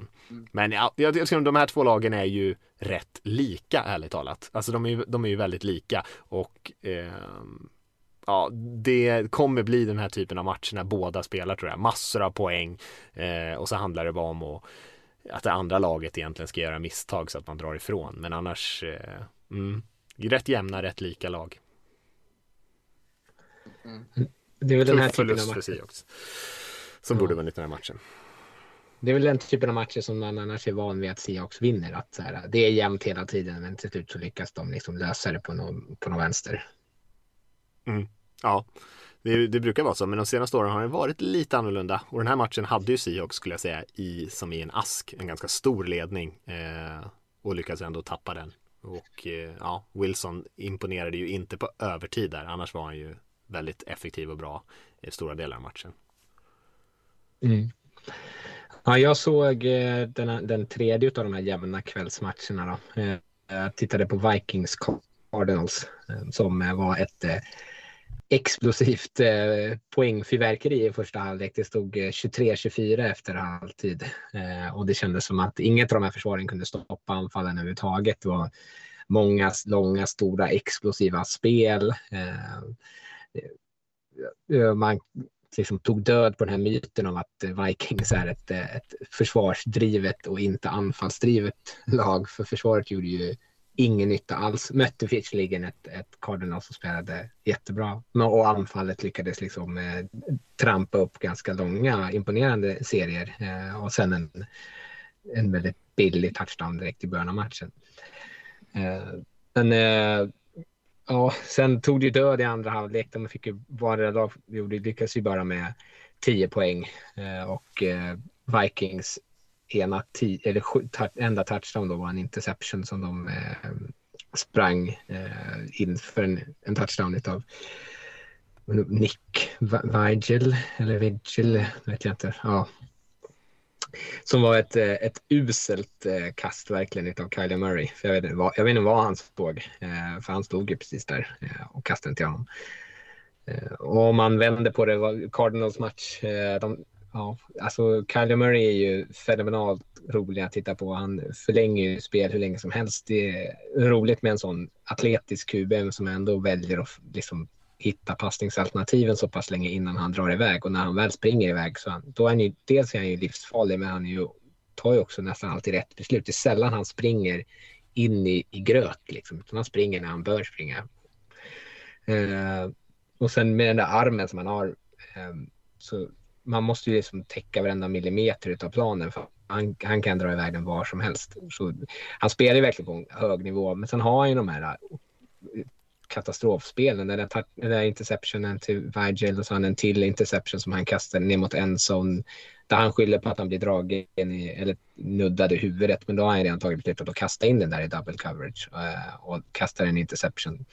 Men ja, jag tycker de här två lagen är ju rätt lika ärligt talat. Alltså de är ju, de är ju väldigt lika och eh, ja, det kommer bli den här typen av matcher när båda spelar tror jag. Massor av poäng eh, och så handlar det bara om att, att det andra laget egentligen ska göra misstag så att man drar ifrån. Men annars eh, mm, rätt jämna, rätt lika lag. Mm. Det är väl den här typen av matcher. Också, som ja. borde vunnit den här matchen. Det är väl den typen av matcher som man annars är van vid att Seahawks vinner. Att så här, det är jämnt hela tiden men till slut så lyckas de liksom lösa det på någon, på någon vänster. Mm. Ja, det, det, brukar vara så, men de senaste åren har det varit lite annorlunda. Och den här matchen hade ju Seahawks, skulle jag säga, i, som i en ask, en ganska stor ledning. Eh, och lyckades ändå tappa den. Och eh, ja, Wilson imponerade ju inte på övertid där, annars var han ju väldigt effektiv och bra i stora delar av matchen. Mm. Ja, jag såg eh, den, den tredje av de här jämna kvällsmatcherna. Då. Eh, jag tittade på Vikings Cardinals eh, som var ett explosivt eh, poängfyrverkeri i första halvlek. Det stod eh, 23-24 efter halvtid eh, och det kändes som att inget av de här försvaren kunde stoppa anfallen överhuvudtaget. Det var många långa, stora, explosiva spel. Man liksom tog död på den här myten om att Vikings är ett, ett försvarsdrivet och inte anfallsdrivet lag. För försvaret gjorde ju ingen nytta alls. Mötte visserligen ett, ett Cardinal som spelade jättebra. Och anfallet lyckades liksom eh, trampa upp ganska långa imponerande serier. Eh, och sen en, en väldigt billig touchdown direkt i början av matchen. Eh, men eh, ja, sen tog det död i andra halvlek. De fick ju vardera lag gjorde, lyckades ju bara med 10 poäng eh, och eh, Vikings ena eller sju, enda touchdown då var en interception som de eh, sprang eh, in för en, en touchdown av Nick Vigil eller Vigil, vet jag inte. Ja, som var ett, eh, ett uselt eh, kast verkligen av Kylie Murray. För jag, vet inte vad, jag vet inte vad han såg, eh, för han stod ju precis där och kastade till honom. Och om man vänder på det, Cardinals match, de, ja, alltså Kylie Murray är ju fenomenalt rolig att titta på. Han förlänger ju spel hur länge som helst. Det är roligt med en sån atletisk QB som ändå väljer att liksom hitta passningsalternativen så pass länge innan han drar iväg och när han väl springer iväg så han, då är han ju, dels är han ju livsfarlig men han ju, tar ju också nästan alltid rätt beslut. Det är sällan han springer in i, i gröt liksom, utan han springer när han bör springa. Eh, och sen med den där armen som han har eh, så man måste ju liksom täcka varenda millimeter av planen för han, han, kan dra iväg den var som helst. Så han spelar ju verkligen på en hög nivå men sen har han ju de här eh, katastrofspelen. Den där, den där interceptionen till Virgil och så har han en till interception som han kastar ner mot en där han skyller på att han blir dragen i, eller i huvudet. Men då har han redan tagit beslutet att kasta in den där i double coverage eh, och kastar en interception.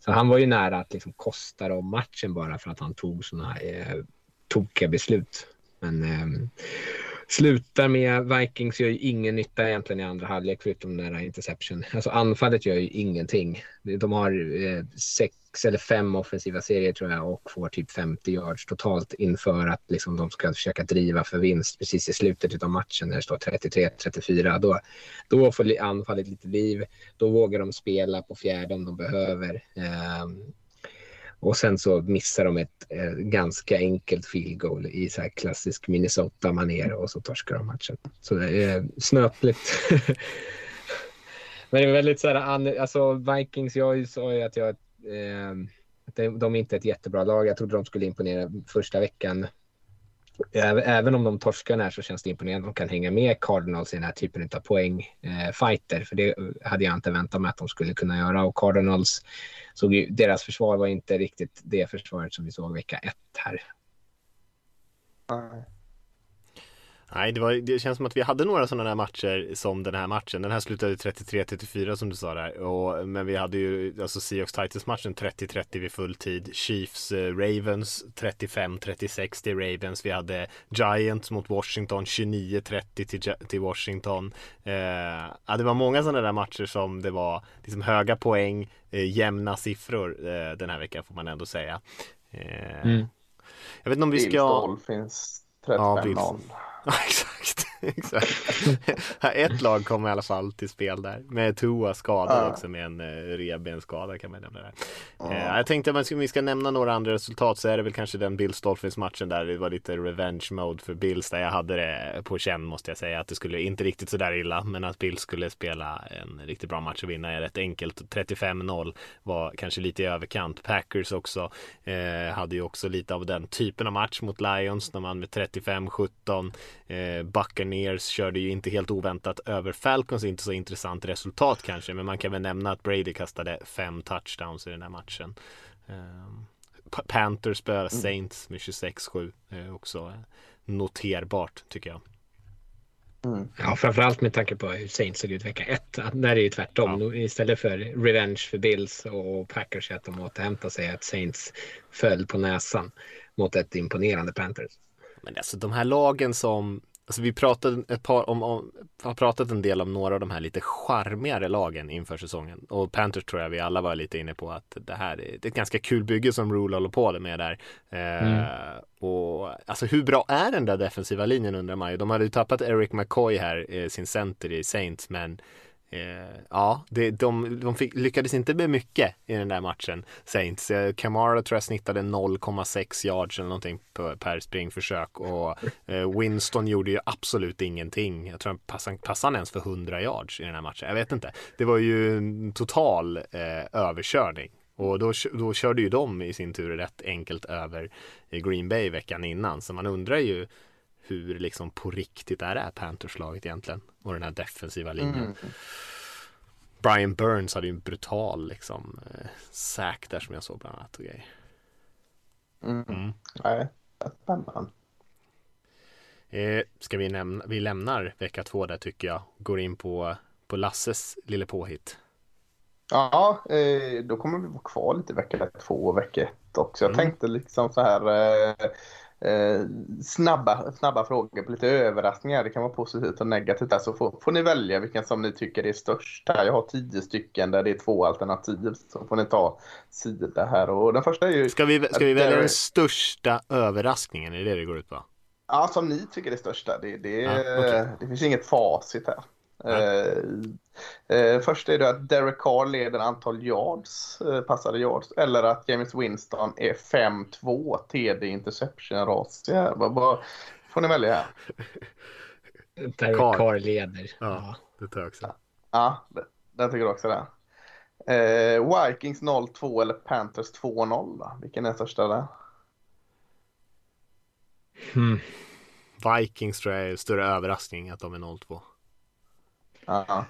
Så han var ju nära att liksom kosta dem matchen bara för att han tog sådana här eh, tokiga beslut. Men eh, slutar med Vikings gör ju ingen nytta egentligen i andra halvlek förutom den där interception. Alltså anfallet gör ju ingenting. De har eh, sex eller fem offensiva serier tror jag och får typ 50 yards totalt inför att liksom, de ska försöka driva för vinst precis i slutet av matchen när det står 33-34. Då, då får anfallet lite liv. Då vågar de spela på fjärde om de behöver. Eh, och sen så missar de ett eh, ganska enkelt field goal i så här klassisk Minnesota-manér och så torskar de matchen. Så det är snöpligt. Men det är väldigt så här, alltså Vikings, jag sa ju att jag, eh, att de är inte ett jättebra lag. Jag trodde de skulle imponera första veckan. Även om de torskar den här så känns det imponerande att de kan hänga med Cardinals i den här typen av poängfighter. Eh, för det hade jag inte väntat mig att de skulle kunna göra. Och Cardinals såg deras försvar var inte riktigt det försvaret som vi såg vecka ett här. Nej. Nej, det, var, det känns som att vi hade några sådana där matcher som den här matchen. Den här slutade 33-34 som du sa där. Och, men vi hade ju alltså Seahawks Titans matchen 30-30 vid full tid. Chiefs eh, Ravens 35-36 till Ravens. Vi hade Giants mot Washington 29-30 till, till Washington. Eh, ja, det var många sådana där matcher som det var liksom höga poäng, eh, jämna siffror eh, den här veckan får man ändå säga. Eh, mm. Jag vet inte om vi ska... Bills Dolphins 35-0. Ja, Ja, exakt. exakt. Ett lag kom i alla fall till spel där. Med Tua skadad ja. också med en uh, revbensskada kan man nämna där. Ja. Uh, jag tänkte att vi ska nämna några andra resultat så är det väl kanske den Bills Dolphins matchen där det var lite revenge mode för Bills där jag hade det på känn måste jag säga att det skulle inte riktigt sådär illa men att Bills skulle spela en riktigt bra match och vinna är rätt enkelt. 35-0 var kanske lite i överkant. Packers också uh, hade ju också lite av den typen av match mot Lions. De vann med 35-17. Eh, Buccaneers körde ju inte helt oväntat över Falcons, inte så intressant resultat kanske, men man kan väl nämna att Brady kastade fem touchdowns i den här matchen. Eh, Pa- Panthers spöade Saints med 26-7. Eh, också noterbart tycker jag. Ja, framförallt med tanke på hur Saints såg ut vecka ett. Att Där är det ju tvärtom. Nu, Istället för revenge för Bills och Packers att de återhämtar sig att Saints föll på näsan mot ett imponerande Panthers. Men alltså de här lagen som Alltså vi pratade ett par om, om har pratat en del om några av de här lite charmigare lagen inför säsongen och Panthers tror jag vi alla var lite inne på att det här är, det är ett ganska kul bygge som Rule håller på med där. Eh, och alltså hur bra är den där defensiva linjen undrar man ju. De hade ju tappat Eric McCoy här, eh, sin center i Saints, men Eh, ja, det, de, de fick, lyckades inte med mycket i den där matchen. Saints. Eh, tror jag snittade 0,6 yards eller någonting per, per springförsök och eh, Winston gjorde ju absolut ingenting. Jag tror han passade, passade ens för 100 yards i den här matchen. Jag vet inte. Det var ju en total eh, överkörning. Och då, då körde ju de i sin tur rätt enkelt över eh, Green Bay veckan innan. Så man undrar ju hur liksom på riktigt är det här Panthers-laget egentligen? Och den här defensiva linjen. Brian Burns hade ju en brutal liksom eh, sack där som jag såg bland annat och grejer. Mm. Nej, spännande. Eh, ska vi nämna, vi lämnar vecka två där tycker jag. Går in på, på Lasses lille påhitt. Ja, eh, då kommer vi vara kvar lite vecka två och vecka ett också. Jag Mm. tänkte liksom så här eh, eh, snabba, snabba frågor på lite överraskningar. Det kan vara positivt och negativt. Alltså får, får ni välja vilken som ni tycker är störst här. Jag har tio stycken där det är två alternativ. Så får ni ta sida här. Och den första är ju Ska vi, ska vi välja Derek- den största överraskningen? Är det det går ut på? Ja, som ni tycker är största. Det, det, Ja, okej. det finns inget facit här. Eh, eh, först är det att Derek Carr leder antal yards, eh, passade yards, eller att James Winston är 5-2 TD interception razzia. Vad, vad får ni välja här? Derek Carr. Carr leder. Ja, Ja. det tar jag också. Ja, det- den tycker jag också det. Eh, Vikings 0-2 eller Panthers 2-0 då? Vilken är största där? Hmm. Vikings tror jag är en större överraskning att de är 0-2. Ja.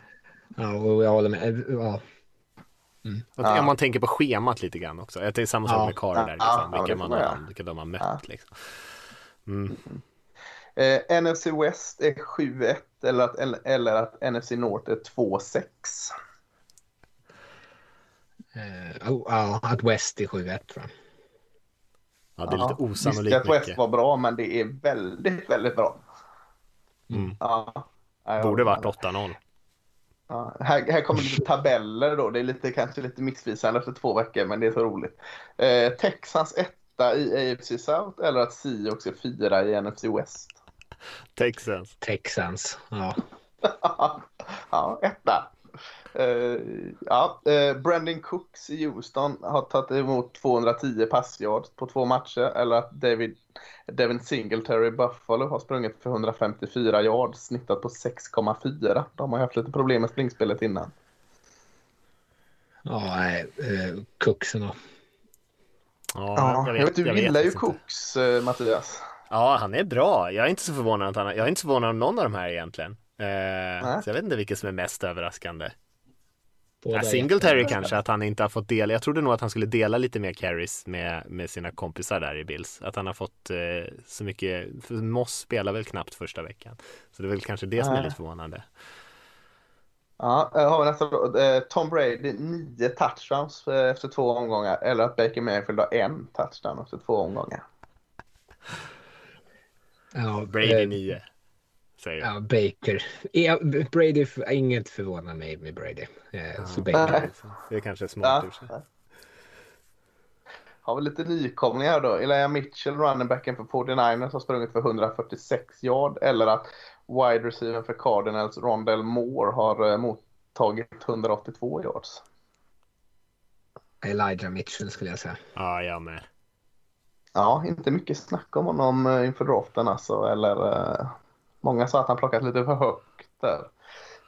Ja, och jag håller med. Ja. Och Ja. Om man tänker på schemat lite grann också. Jag tänker samma sak Ja. med Carr där. Liksom. vilka, man har, vilka de har mött. Ja. Liksom. Mm. Eh, NFC West är 7-1 eller att, eller, eller att NFC North är 2-6. Eh, oh, ja, att West är 7-1 tror jag. Ja, det är lite Ja, osannolikt Visste att West mycket. var bra, men det är väldigt, väldigt bra. Mm. Ja. Borde varit med. 8-0. Ja, här, här kommer lite tabeller då. Det är lite, kanske lite missvisande efter två veckor, men det är så roligt. Eh, Texans etta i AFC South eller att Seahawks är fyra i NFC West. Texans. Texans. Ja. ja, etta. Eh, ja, eh, Brandon Cooks i Houston har tagit emot 210 passyards på två matcher. Eller att David, Devin Singletary i Buffalo har sprungit för 154 yards, snittat på 6,4. De har ju haft lite problem med springspelet innan. Ja, nej. Eh, Cooksen då. Ja, Ja, jag vet, du gillar ju faktiskt inte. Cooks, Mattias. Ja, han är bra. Jag är inte så förvånad att han, jag är inte så förvånad om någon av de här egentligen. Så jag vet inte vilket som är mest överraskande. Båda Ja, Singletary kanske, att han inte har fått dela. Jag trodde nog att han skulle dela lite mer carries med, med sina kompisar där i Bills. Att han har fått eh, så mycket, för Moss spelar väl knappt första veckan. Så det är väl kanske det som är lite förvånande. Ja, har vi nästa då. Eh, Tom Brady, nio touchdowns eh, efter två omgångar. Eller att Baker Mayfield har en touchdown efter två omgångar. Ja, Brady 9. Säger jag. Ja, Baker. Ja, Brady, inget förvånar mig med Brady. Eh, så Baker. Det är kanske smart ur sig. Ja. Har vi lite nykomlingar då. Elijah Mitchell, runningbacken för 49ers, har sprungit för 146 yard. Eller att wide receiver för Cardinals, Rondell Moore, har eh, mottagit 182 yards. Elijah Mitchell skulle jag säga. Ja, jag med. Ja, inte mycket snack om honom eh, inför draften alltså. Eller, många sa att han plockat lite för högt där.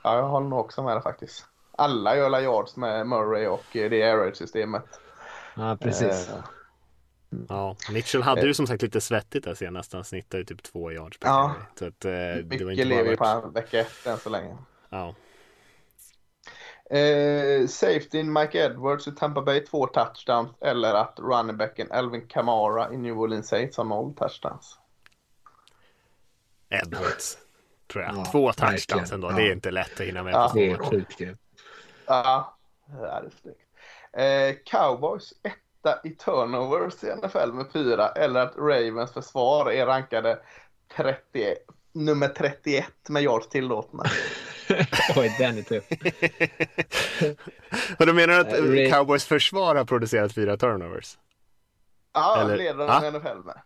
Ja, jag håller nog också med det faktiskt. Alla gör yards med Murray och eh, det air-systemet. Ja, precis. Eh, Ja, Mitchell hade ju som sagt lite svettigt där senast. Han snittade ju typ två yards per Ja. carry. Så att, eh, det var inte lever ju på en vecka ett än så länge. Ja. Eh, safety Mike Edwards i Tampa Bay två touchdowns eller att runningbacken Elvin Kamara i New Orleans Saints har noll touchdowns. Edwards. Tror jag. Ja, Två touchdowns ändå. Ja. Det är inte lätt att hinna med Ja. på Det är sjukt ju. Ja, det är snyggt. Eh, Cowboys etta i turnovers i NFL med fyra eller att Ravens försvar är rankade 30, nummer 31 med yards tillåtna. Oj, den är tuff. Och då menar du att Ray- Cowboys försvar har producerat fyra turnovers? Ja, Eller- leder de NFL med.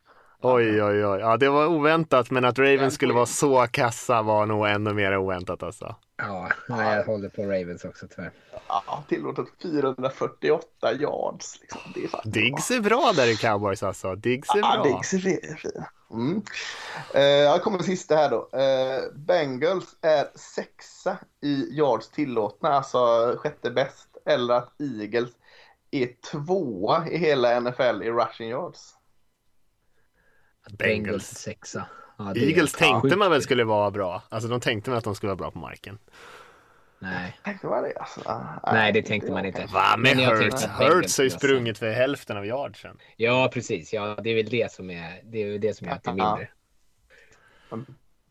Oj, oj, oj. Ja, det var oväntat, men att Ravens En skulle vara så kassa var nog ännu mer oväntat alltså. Ja, nej, jag håller på Ravens också tyvärr. Ja, tillåtet 448 yards. Liksom. Det är Diggs är bra där i Cowboys alltså. Diggs är Ja, bra. Diggs är fi- fin. Mm. Eh, jag kommer till sista här då. Eh, Bengals är sexa i yards tillåtna, alltså sjätte bäst. Eller att Eagles är tvåa i hela NFL i rushing yards. Bengals Bengals. sexa. Ja, det är Eagles tänkte sjukt. man väl skulle vara bra. Alltså de tänkte väl att de skulle vara bra på marken. Nej. Man det alltså? Ah, Nej, det tänkte man inte. Va, men Hurts, Hurts har ju vara sprungit för hälften av yardsen. Ja, precis. Ja, det är väl det som är det, är väl det som gör att det är mindre.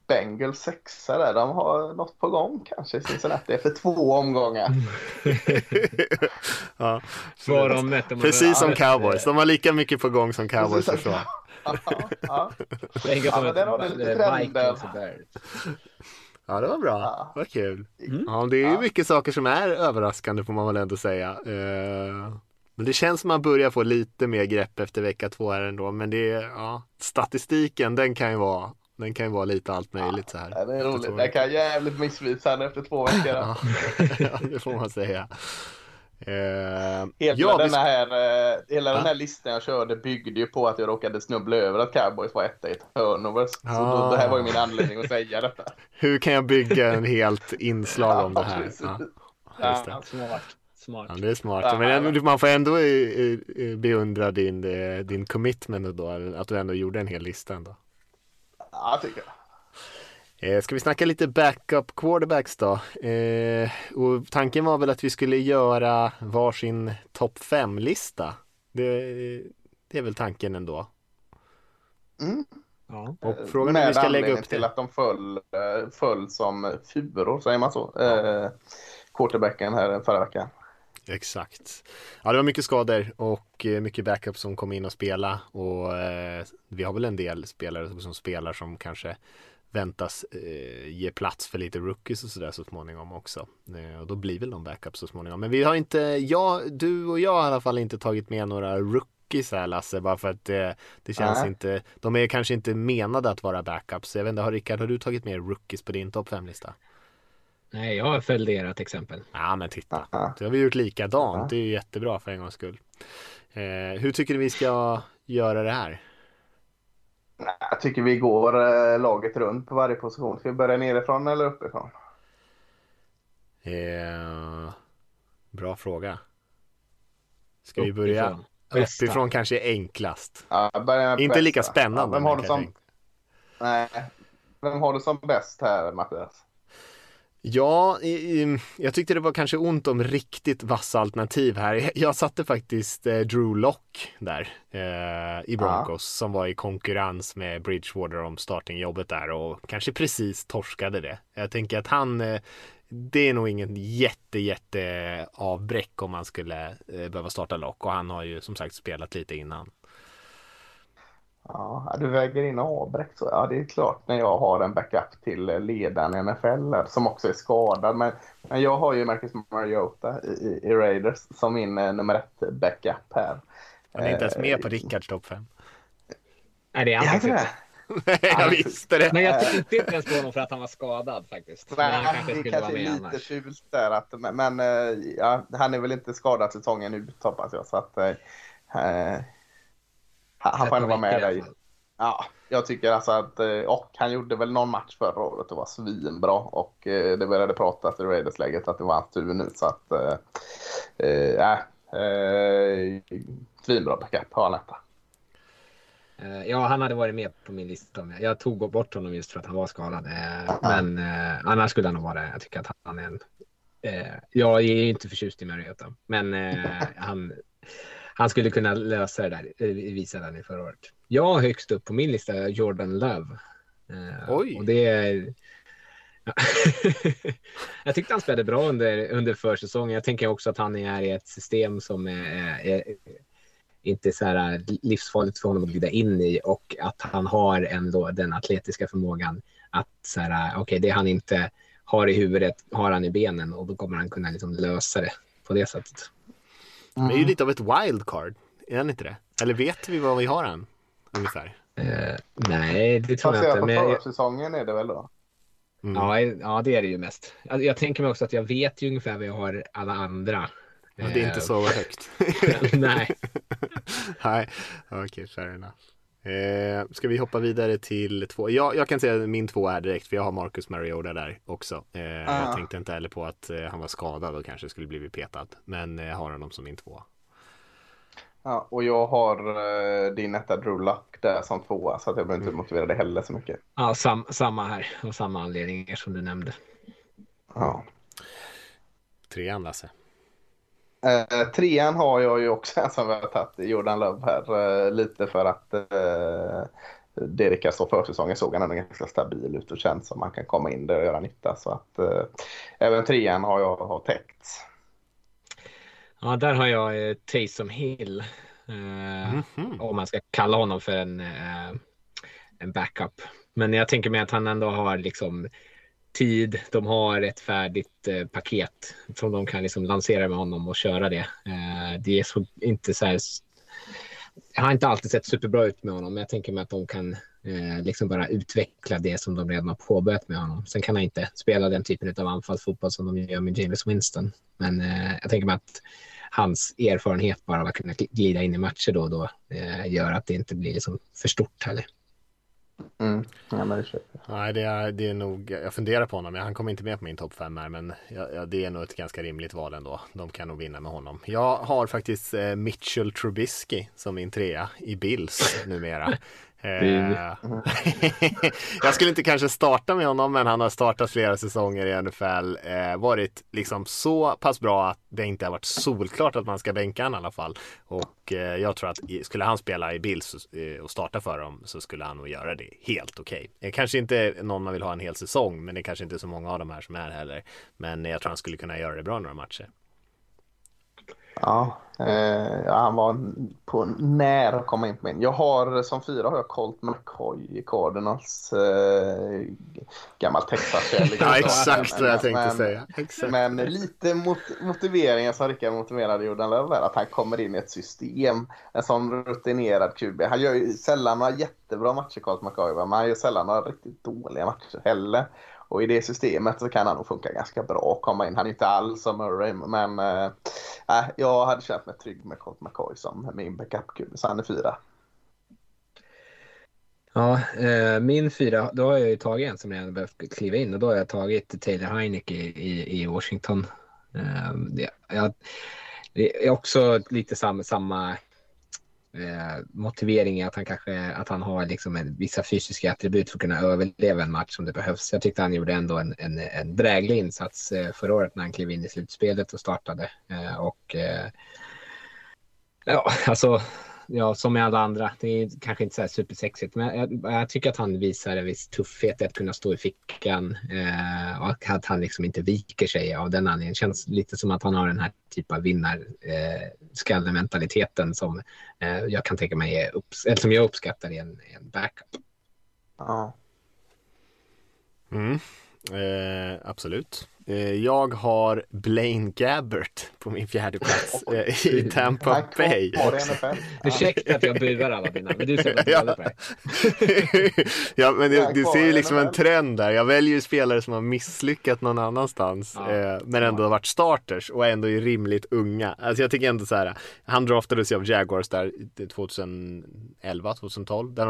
Bengals sexa där, de har något på gång kanske i Cincinnati efter två omgångar. ja. Precis som Cowboys. De har lika mycket på gång som Cowboys. Ja, ja. Men där har lite Bears. Ja, det var bra. Ja. Vad kul. Mm. Ja, det är ju Ja. mycket saker som är överraskande får man väl ändå säga. Eh, Men det känns som man börjar få lite mer grepp efter vecka två här ändå. Men det är, ja, statistiken den kan ju vara, den kan ju vara lite allt möjligt så här. Ja, det är roligt. Det kan jävligt missvisande efter två veckor. Ja, det får man säga. Eh, Hela, ja, vi denna här, eh, hela den här listan jag körde byggde ju på att jag råkade snubbla över att Cowboys var etta i turnovers. Så Ah. då, det här var ju min anledning att säga detta. hur kan jag bygga en helt inslag om det här? Ja, just det. Ja. Smart. Smart. Ja, det är smart. Ja, Men ja. ändå, man får ändå beundra din, eh, din commitment då, att du ändå gjorde en hel lista ändå. Ja, tycker jag. Eh, ska vi snacka lite backup quarterbacks då? Eh, och tanken var väl att vi skulle göra varsin topp 5-lista. Det, det är väl tanken ändå. Mm. Ja. Och frågan är hur vi ska lägga upp till det. att de föll, eh, föll som furor, säger man så? Eh, quarterbacken här förra veckan. Exakt. Ja, det var mycket skador och mycket backup som kom in och spela och eh, vi har väl en del spelare som spelar som kanske väntas eh, ge plats för lite rookies och sådär så småningom också. Eh, och då blir väl de backup så småningom. Men vi har inte, jag, du och jag har i alla fall inte tagit med några rookies här Lasse, bara för att eh, det känns Nej. inte, de är kanske inte menade att vara backups. Jag vet inte, har Rickard, har du tagit med rookies på din topp 5-lista? Nej, jag följde ert exempel. Ja, men titta. Ja. Då har vi gjort likadant. Ja. Det är ju jättebra för en gångs skull. Eh, hur tycker du vi ska göra det här? Nej, Jag tycker vi går eh, laget runt på varje position. Ska vi börja nerifrån eller uppifrån? Eh, bra fråga. Ska vi börja Uppifrån. Bästa. uppifrån kanske är enklast. Ja, Inte bästa. lika spännande. Ja, vem, har du som, nej, vem har du som bäst här, Mattias? Ja, jag tyckte det var kanske ont om riktigt vassa alternativ här. Jag, satte faktiskt eh, Drew Lock där eh, i Broncos som var i konkurrens med Bridgewater om startingjobbet där och kanske precis torskade det. Jag tänker att han, eh, det är nog ingen jätte, jätte avbräck om man skulle eh, behöva starta Lock och han har ju som sagt spelat lite innan. Ja, du väger in så. Ja, det är klart när jag har en backup till eh, ledaren i NFL som också är skadad. Men, men jag har ju Marcus Mariota i, i, i Raiders som min eh, nummer ett backup här. Han är inte ens med på Eh, Rickards topp 5. Nej, det är han faktiskt det? inte. jag visste det. Men jag tänkte inte ens på honom för att han var skadad faktiskt. Men han Nej, kanske det skulle vara kanske är med lite annars. fult där. Att, men men eh, ja, han är väl inte skadad säsongen ut hoppas jag. Så att, eh, han får ändå vara med fall. Ja, jag tycker alltså att, eh, och han gjorde väl någon match förra året och var svinbra. Och eh, det började pratas i Raiders-läget att det var hans tur nu. Så att, eh, eh, svinbra backup har han detta. Ja, han hade varit med på min lista. Jag tog bort honom just för att han var skadad. Men eh, annars skulle han nog vara det. Jag tycker att han är en eh, jag är ju inte förtjust i Mariota, men eh, han, han skulle kunna lösa det där, eh, visa den i förra året. Jag har högst upp på min lista Jordan Love. Eh, Oj. Och det är... jag tyckte han spelade bra under, under försäsongen. Jag tänker också att han är i ett system som är, är inte så här livsfarligt för honom att glida in i och att han har ändå den atletiska förmågan att så här, okej, okay, det han inte har i huvudet har han i benen och då kommer han kunna liksom lösa det på det sättet. Men det är ju lite av ett wildcard, är han inte det? Eller vet vi vad vi har än? Ungefär. Eh, nej, det tror jag inte. På Men jag, försäsongen är det väl då? Mm. ja, ja, det är det ju mest. Jag, jag tänker mig också att jag vet ju ungefär vad jag har alla andra. Ja, det är inte Eh, så högt. nej, Nej, okej, okay, fair enough. Eh, ska vi hoppa vidare till två? Jag, jag kan säga att min två är direkt för jag har Marcus Mariota där också. Eh, Jag Ah. tänkte inte heller på att eh, han var skadad och kanske skulle blivit petad. Men eh, jag har honom som min två. Ja, och jag har uh, din etta Drew Luck där som tvåa så att jag behöver inte motivera det heller så mycket. ja, sam, samma här av samma anledningar som du nämnde. Ja. Trean Lasse. Eh, trean har jag ju också en som vi har tagit, Jordan Love här. eh, lite för att uh, Derek så försäsongen såg han ändå ganska stabil ut och känns som man kan komma in där och göra nytta. Så att eh, även trean har jag har täckt. Ja, där har jag eh, Taysom Hill. Eh, Mhm. Om man ska kalla honom för en, eh, en backup. Men jag tänker mig att han ändå har liksom tid. De har ett färdigt eh, paket som de kan liksom lansera med honom och köra det. Eh, det är så inte så här. Jag har inte alltid sett superbra ut med honom, men jag tänker mig att de kan eh, liksom bara utveckla det som de redan har påbörjat med honom. Sen kan han inte spela den typen av anfallsfotboll som de gör med James Winston. Men eh, jag tänker mig att hans erfarenhet bara av att kunna glida in i matcher då och då eh, gör att det inte blir liksom för stort heller. Mm. Ja, men det köper jag. Nej, det är, det är nog, jag funderar på honom, han kommer inte med på min topp 5 här, men ja, ja, det är nog ett ganska rimligt val ändå. De kan nog vinna med honom. Jag har faktiskt eh, Mitchell Trubisky som min trea i Bills numera. Eh, jag skulle inte kanske starta med honom, men han har startat flera säsonger i NFL. Eh, varit liksom så pass bra att det inte har varit solklart att man ska bänka honom i alla fall. Och eh, jag tror att skulle han spela i Bills eh, och starta för dem så skulle han nog göra det helt okej. Okay. Kanske inte någon man vill ha en hel säsong, men det är kanske inte så många av de här som är heller. Men jag tror han skulle kunna göra det bra några matcher. Ja, eh, han var på nära att komma in på min. Jag har som fyra har jag Colt McCoy i Cardinals. Eh, gammal Texas-kärlek. Ja, exakt vad jag tänkte men, säga. Exakt. Men lite mot motiveringen som Rickard motiverade Jordan Love att han kommer in i ett system. En sån rutinerad QB. Han gör ju sällan några jättebra matcher, Colt McCoy, men han gör sällan några riktigt dåliga matcher heller. Och i det systemet så kan han nog funka ganska bra att komma in. Han är inte alls som Murray, men eh, äh, jag hade känt mig trygg med Colt McCoy som min backup-QB, så han är fyra. Ja, eh, min fyra, då har jag ju tagit en som redan behövt kliva in och då har jag tagit Taylor Heineke i, i, i Washington. Eh, det, jag, det är också lite samma, samma eh, motivering att han kanske att han har liksom en, vissa fysiska attribut för att kunna överleva en match som det behövs. Jag tyckte han gjorde ändå en, en, en dräglig insats eh, förra året när han klev in i slutspelet och startade. Eh, och eh, ja, alltså ja, som med alla andra, det är kanske inte så här supersexigt, men jag, jag tycker att han visar en viss tuffhet i att kunna stå i fickan eh, och att han liksom inte viker sig av den anledningen. Känns lite som att han har den här typen av vinnarskallementaliteten som eh, jag kan tänka mig är upps- eller som jag uppskattar i en, en backup. Ja. Mm. Eh, absolut. Eh, jag har Blaine Gabbert på min fjärde plats eh, i Tampa Han Bay. Ursäkta att jag buar alla dina, men du ser Ja. men du ser ju liksom en trend där. Jag väljer ju spelare som har misslyckats någon annanstans. Ja. Eh, men ändå har varit starters och ändå är rimligt unga. Alltså jag tycker ändå så här. Han draftades ju av Jaguars där 2011, 2012. Där,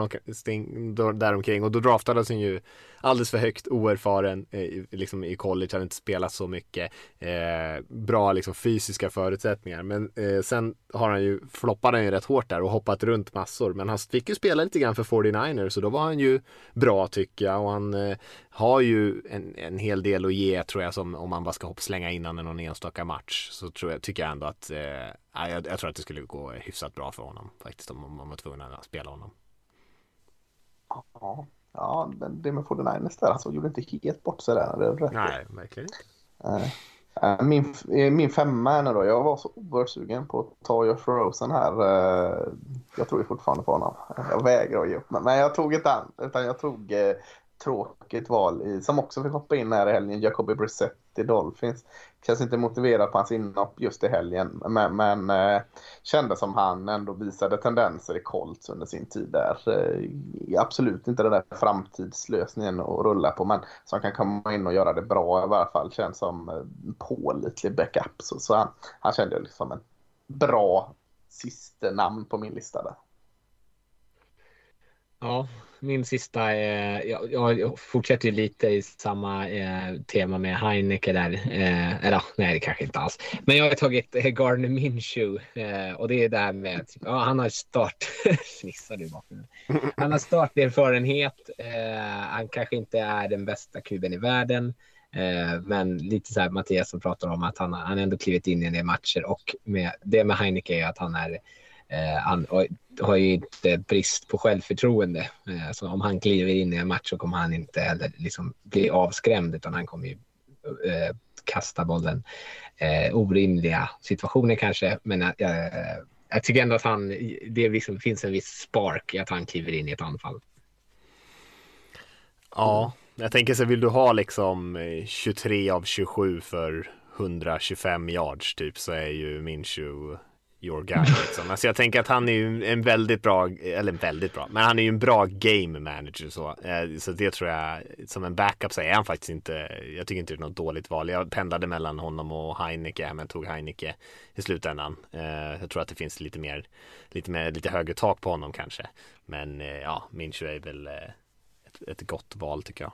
de, där omkring. Och då draftades han ju alldeles för högt oerfaren i- liksom i college. Hade inte spelat så mycket. Eh, bra liksom fysiska förutsättningar. Men eh, sen har han ju, floppade han ju rätt hårt där och hoppat runt massor. Men han fick ju spela lite grann för 49ers så då var han ju bra tycker jag. Och han eh, har ju en, en hel del att ge tror jag som om man bara ska hoppa slänga in honom i någon enstaka match. Så tror jag, tycker jag ändå att eh, jag, jag tror att det skulle gå hyfsat bra för honom faktiskt om man var tvungen att spela honom. Ja, ja det med 49ers där, alltså gjorde inte helt bort sig där. Nej, verkligen inte. Uh, min, eh, min femma är då, jag var så oerhört sugen på att ta Josh Rosen här. Uh, jag tror ju fortfarande på honom. Jag vägrar att ge upp men jag tog inte han, utan jag tog uh, tråkigt val i, som också fick hoppa in här i helgen, Jacoby Brissett i Dolphins. Känns inte motiverad på hans inhopp just i helgen, men, men eh, kände som han ändå visade tendenser i Colts under sin tid där. Eh, absolut inte den där framtidslösningen att rulla på, men som kan komma in och göra det bra i varje fall. Känns som eh, pålitlig backup. Så, så han, han kände liksom en bra sista namn på min lista där. Ja, min sista eh, jag, jag fortsätter lite i samma eh, tema med Heineke där. Eh, eller nej, det kanske inte alls. Men jag har tagit eh, Gardner Minshew eh, och det är där med, typ, ja, han har start, fnissar du bakom Han har starterfarenhet. Eh, han kanske inte är den bästa kuben i världen. Eh, men lite så här Mattias som pratar om att han, han ändå klivit in i en del matcher och med, det med Heineke är att han är Eh, han har ju inte brist på självförtroende. Eh, så om han kliver in i en match så kommer han inte heller liksom bli avskrämd utan han kommer ju eh, kasta bollen. Eh, orimliga situationer kanske, men eh, jag tycker ändå att han, det liksom finns en viss spark i att han kliver in i ett anfall. Ja, jag tänker så vill du ha liksom 23 av 27 för 125 yards typ så är ju Minshew your guy. Liksom. Alltså jag tänker att han är ju en väldigt bra, eller väldigt bra, men han är ju en bra game manager så. Eh, så det tror jag, som en backup så är han faktiskt inte, jag tycker inte det är något dåligt val. Jag pendlade mellan honom och Heineke, men tog Heineke i slutändan. Eh, jag tror att det finns lite mer, lite mer, lite högre tak på honom kanske. Men eh, ja, Minchu är väl ett, ett gott val tycker jag.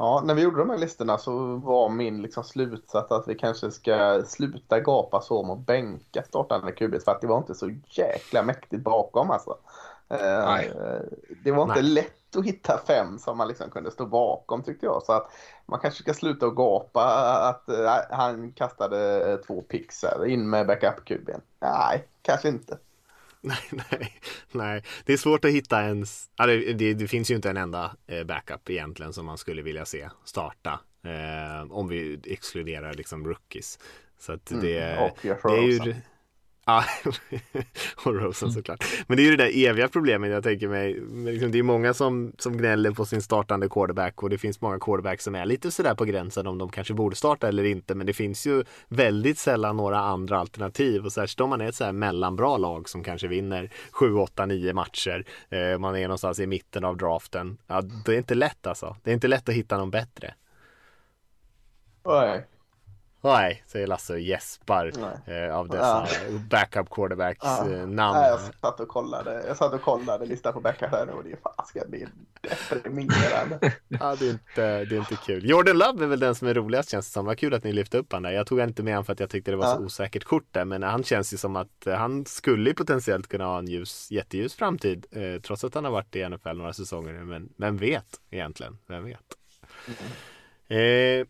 Ja, när vi gjorde de här listorna så var min liksom slutsats att vi kanske ska sluta gapa så om att bänka startande QB för att det var inte så jäkla mäktigt bakom alltså. Eh, Nej. Det var inte Nej. lätt att hitta fem som man liksom kunde stå bakom tyckte jag. Så att man kanske ska sluta att gapa att äh, han kastade två pixar in med backup-kuben. Nej, kanske inte. Nej, nej, nej. Det är svårt att hitta ens, det, det, det finns ju inte en enda eh, backup egentligen som man skulle vilja se starta. Eh, om vi exkluderar liksom rookies. Så att det, mm, det är ju, Ja, och Rosen mm. såklart. Men det är ju det där eviga problemet jag tänker mig. Liksom, det är många som, som gnäller på sin startande quarterback och det finns många quarterbacks som är lite sådär på gränsen om de kanske borde starta eller inte. Men det finns ju väldigt sällan några andra alternativ och särskilt om man är ett sådär mellanbra lag som kanske vinner 7, 8, 9 matcher. Eh, man är någonstans i mitten av draften. Ja, det är inte lätt alltså. Det är inte lätt att hitta någon bättre. Nej. Nej, säger Lasse och gäspar eh, av dessa ja. backup quarterbacks ja. eh, namn. Ja, jag satt och kollade, jag satt och kollade listan på backup här och det är fasiken, det är deprimerande. ja, det är, inte, det är inte kul. Jordan Love är väl den som är roligast känns det som. Vad kul att ni lyfte upp han där. Jag tog inte med honom för att jag tyckte det var så osäkert kort där, men han känns ju som att eh, han skulle potentiellt kunna ha en ljus, jätteljus framtid, eh, trots att han har varit i NFL några säsonger nu. Men vem vet egentligen? Vem vet? Mm.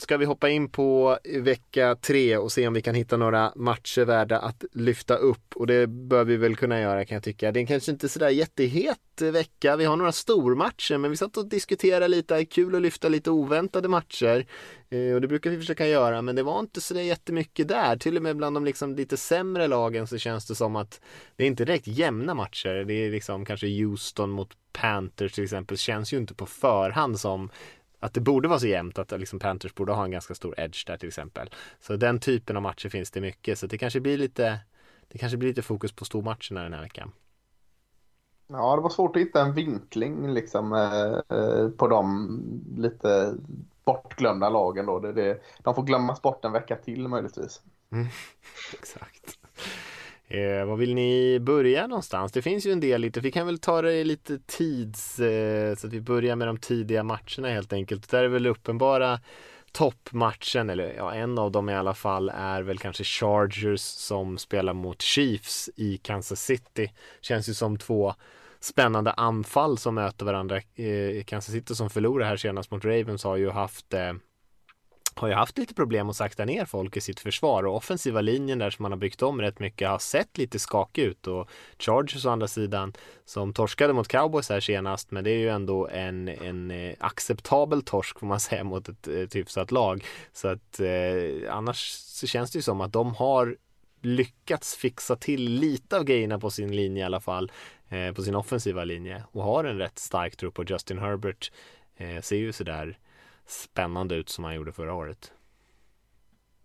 Ska vi hoppa in på vecka tre och se om vi kan hitta några matcher värda att lyfta upp och det bör vi väl kunna göra kan jag tycka. Det är kanske inte sådär jättehet vecka. Vi har några stormatcher men vi satt och diskuterade lite, kul att lyfta lite oväntade matcher eh, och det brukar vi försöka göra men det var inte sådär jättemycket där. Till och med bland de liksom lite sämre lagen så känns det som att det är inte direkt jämna matcher. Det är liksom kanske Houston mot Panthers till exempel känns ju inte på förhand som att det borde vara så jämnt att liksom Panthers borde ha en ganska stor edge där till exempel. Så den typen av matcher finns det mycket så det kanske blir lite det kanske blir lite fokus på stormatcherna den här veckan. Ja, det var svårt att hitta en vinkling liksom eh, eh på de lite bortglömda lagen då. Det, det, de får glömmas bort en vecka till möjligtvis. Mm, exakt. Eh, vad vill ni börja någonstans? Det finns ju en del lite, vi kan väl ta det lite tids, eh, så att vi börjar med de tidiga matcherna helt enkelt. Där är väl uppenbara toppmatchen, eller ja, en av dem i alla fall, är väl kanske Chargers som spelar mot Chiefs i Kansas City. Känns ju som två spännande anfall som möter varandra. Eh, Kansas City som förlorade här senast mot Ravens har ju haft eh, har ju haft lite problem att sakta ner folk i sitt försvar och offensiva linjen där som man har byggt om rätt mycket har sett lite skakig ut och Chargers å andra sidan som torskade mot cowboys här senast men det är ju ändå en, en eh, acceptabel torsk får man säga mot ett, ett hyfsat lag. Så att eh, annars så känns det ju som att de har lyckats fixa till lite av grejerna på sin linje i alla fall eh, på sin offensiva linje och har en rätt stark trupp och Justin Herbert eh, ser ju sådär spännande ut som han gjorde förra året.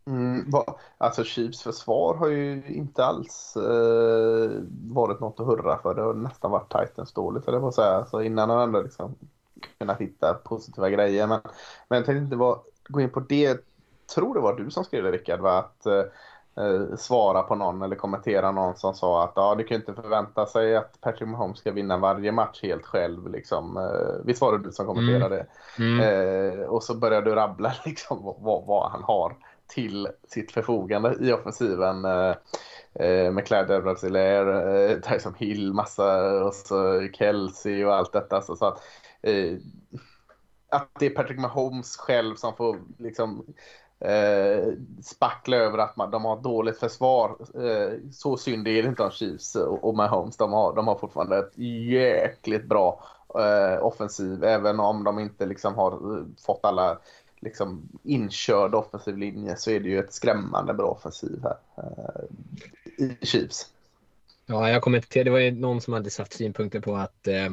Mm, va, alltså Chiefs försvar har ju inte alls eh, varit något att hurra för. Det har nästan varit Titans dåligt, eller vad säga. Så innan har ändå liksom kunnat hitta positiva grejer. Men, men jag tänkte inte gå in på det. Jag tror det var du som skrev det Rickard, att eh, eh, svara på någon eller kommentera någon som sa att ja, du kan inte förvänta sig att Patrick Mahomes ska vinna varje match helt själv. Liksom. Eh, visst var det du som kommenterade? Mm. Mm. Eh, och så började du rabbla liksom, vad, vad, han har till sitt förfogande i offensiven. Eh, eh med Clyde edwards eh, Tyson Hill, massa och så Kelsey och allt detta. Så, så att, eh, att det är Patrick Mahomes själv som får liksom eh, spackla över att man, de har dåligt försvar. Eh, så synd är det inte om Chiefs och, och Mahomes. De har, de har fortfarande ett jäkligt bra eh, offensiv. Även om de inte liksom har eh, fått alla liksom, inkörd offensiv linje så är det ju ett skrämmande bra offensiv här eh, i Chiefs. Ja, jag kommenterade, det var ju någon som hade satt synpunkter på att eh,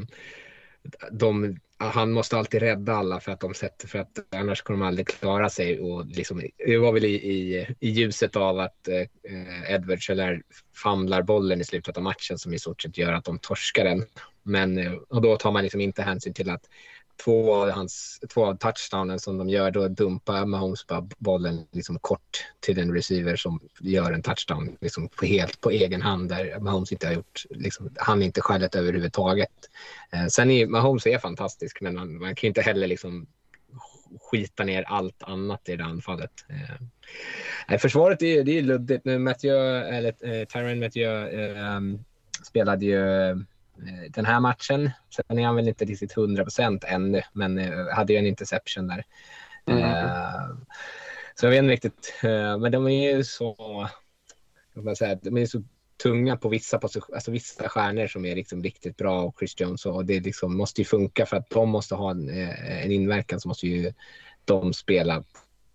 de han måste alltid rädda alla för att de sätter, för att annars kommer de aldrig klara sig. Och liksom, det var väl i, i, i ljuset av att eh, Edwards eller famlar bollen i slutet av matchen som i stort sett gör att de torskar den. Men eh, och då tar man liksom inte hänsyn till att två av, hans, två av touchdownen som de gör, då dumpar Mahomes bara bollen liksom kort till en receiver som gör en touchdown liksom på helt på egen hand där Mahomes inte har gjort, liksom, han inte skälet överhuvudtaget. Eh, sen är Mahomes är fantastisk, men man, man kan inte heller liksom skita ner allt annat i det anfallet. Eh, försvaret är, det är luddigt. Matthew, eller eh, Tyron Matthew eh, ehm, spelade ju Eh, den här matchen. Sen är han väl inte riktigt 100 procent ännu, men eh, hade ju en interception där. Mm. Uh, så jag vet inte riktigt, men de är ju så, jag säga, de är så tunga på vissa, alltså vissa stjärnor som är liksom riktigt bra och Chris Jones och det liksom måste ju funka för att de måste ha en, en inverkan så måste ju de spela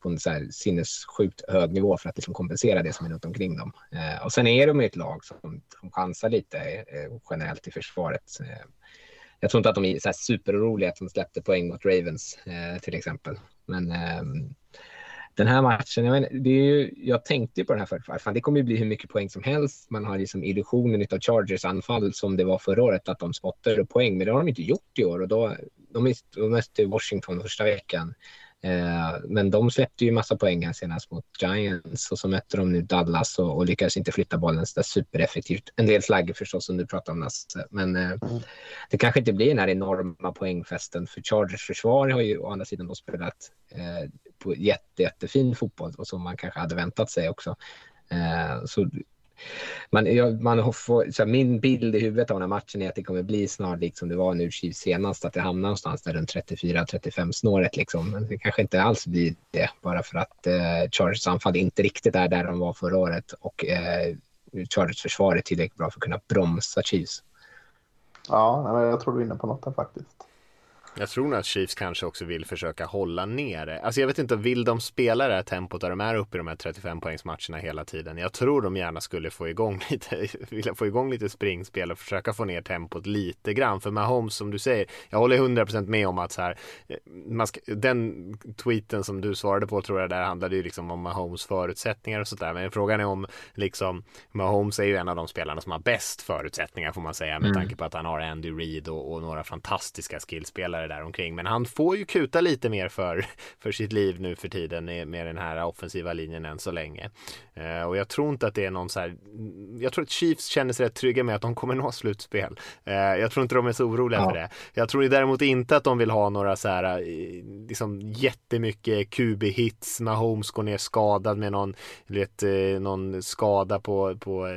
på en så här sinnessjukt hög nivå för att liksom kompensera det som är runt omkring dem. Eh, och sen är de ett lag som, som chansar lite eh, generellt i försvaret. Eh, jag tror inte att de är så här superoroliga att de släppte poäng mot Ravens eh, till exempel. Men ehm, den här matchen, jag, men, det är ju, jag tänkte ju på den här förut, fan, det kommer ju bli hur mycket poäng som helst. Man har liksom illusionen av Chargers anfall som det var förra året, att de spottade poäng, men det har de inte gjort i år och då, de, de mötte Washington första veckan. Eh, men de släppte ju massa poäng här senast mot Giants och så mötte de nu Dallas och, och lyckades inte flytta bollen så supereffektivt. En del flaggor förstås som du pratade om Nasse. Men eh, mm. det kanske inte blir den här enorma poängfesten för Chargers försvar har ju å andra sidan då spelat eh, på jätte, jättefin fotboll och som man kanske hade väntat sig också. Eh, så man, jag, man får, så här, min bild i huvudet av den här matchen är att det kommer bli snarlikt som det var nu Chiefs senast, att det hamnar någonstans där runt 34-35 snåret liksom. Men det kanske inte alls blir det, bara för att eh, Chargers anfall inte riktigt är där de var förra året och eh, Chargers försvar är tillräckligt bra för att kunna bromsa Chiefs. Ja, jag tror du är inne på något där faktiskt. Jag tror nog att Chiefs kanske också vill försöka hålla ner det. Alltså jag vet inte, vill de spela det här tempot där de är uppe i de här 35 poängsmatcherna hela tiden? Jag tror de gärna skulle få igång lite, vilja få igång lite springspel och försöka få ner tempot lite grann. För Mahomes som du säger, jag håller 100% med om att så här, eh, ska, den tweeten som du svarade på tror jag där handlade ju liksom om Mahomes förutsättningar och sådär. Men frågan är om liksom Mahomes är ju en av de spelarna som har bäst förutsättningar får man säga med mm. tanke på att han har Andy Reid och, och några fantastiska skillspelare spelare där omkring. Men han får ju kuta lite mer för, för sitt liv nu för tiden med den här offensiva linjen än så länge. Eh, och jag tror inte att det är någon så här, jag tror att Chiefs känner sig rätt trygga med att de kommer nå slutspel. Eh, jag tror inte de är så oroliga ja. för det. Jag tror däremot inte att de vill ha några så här, eh, liksom jättemycket QB-hits, Mahomes går ner skadad med någon, vet, någon skada på, på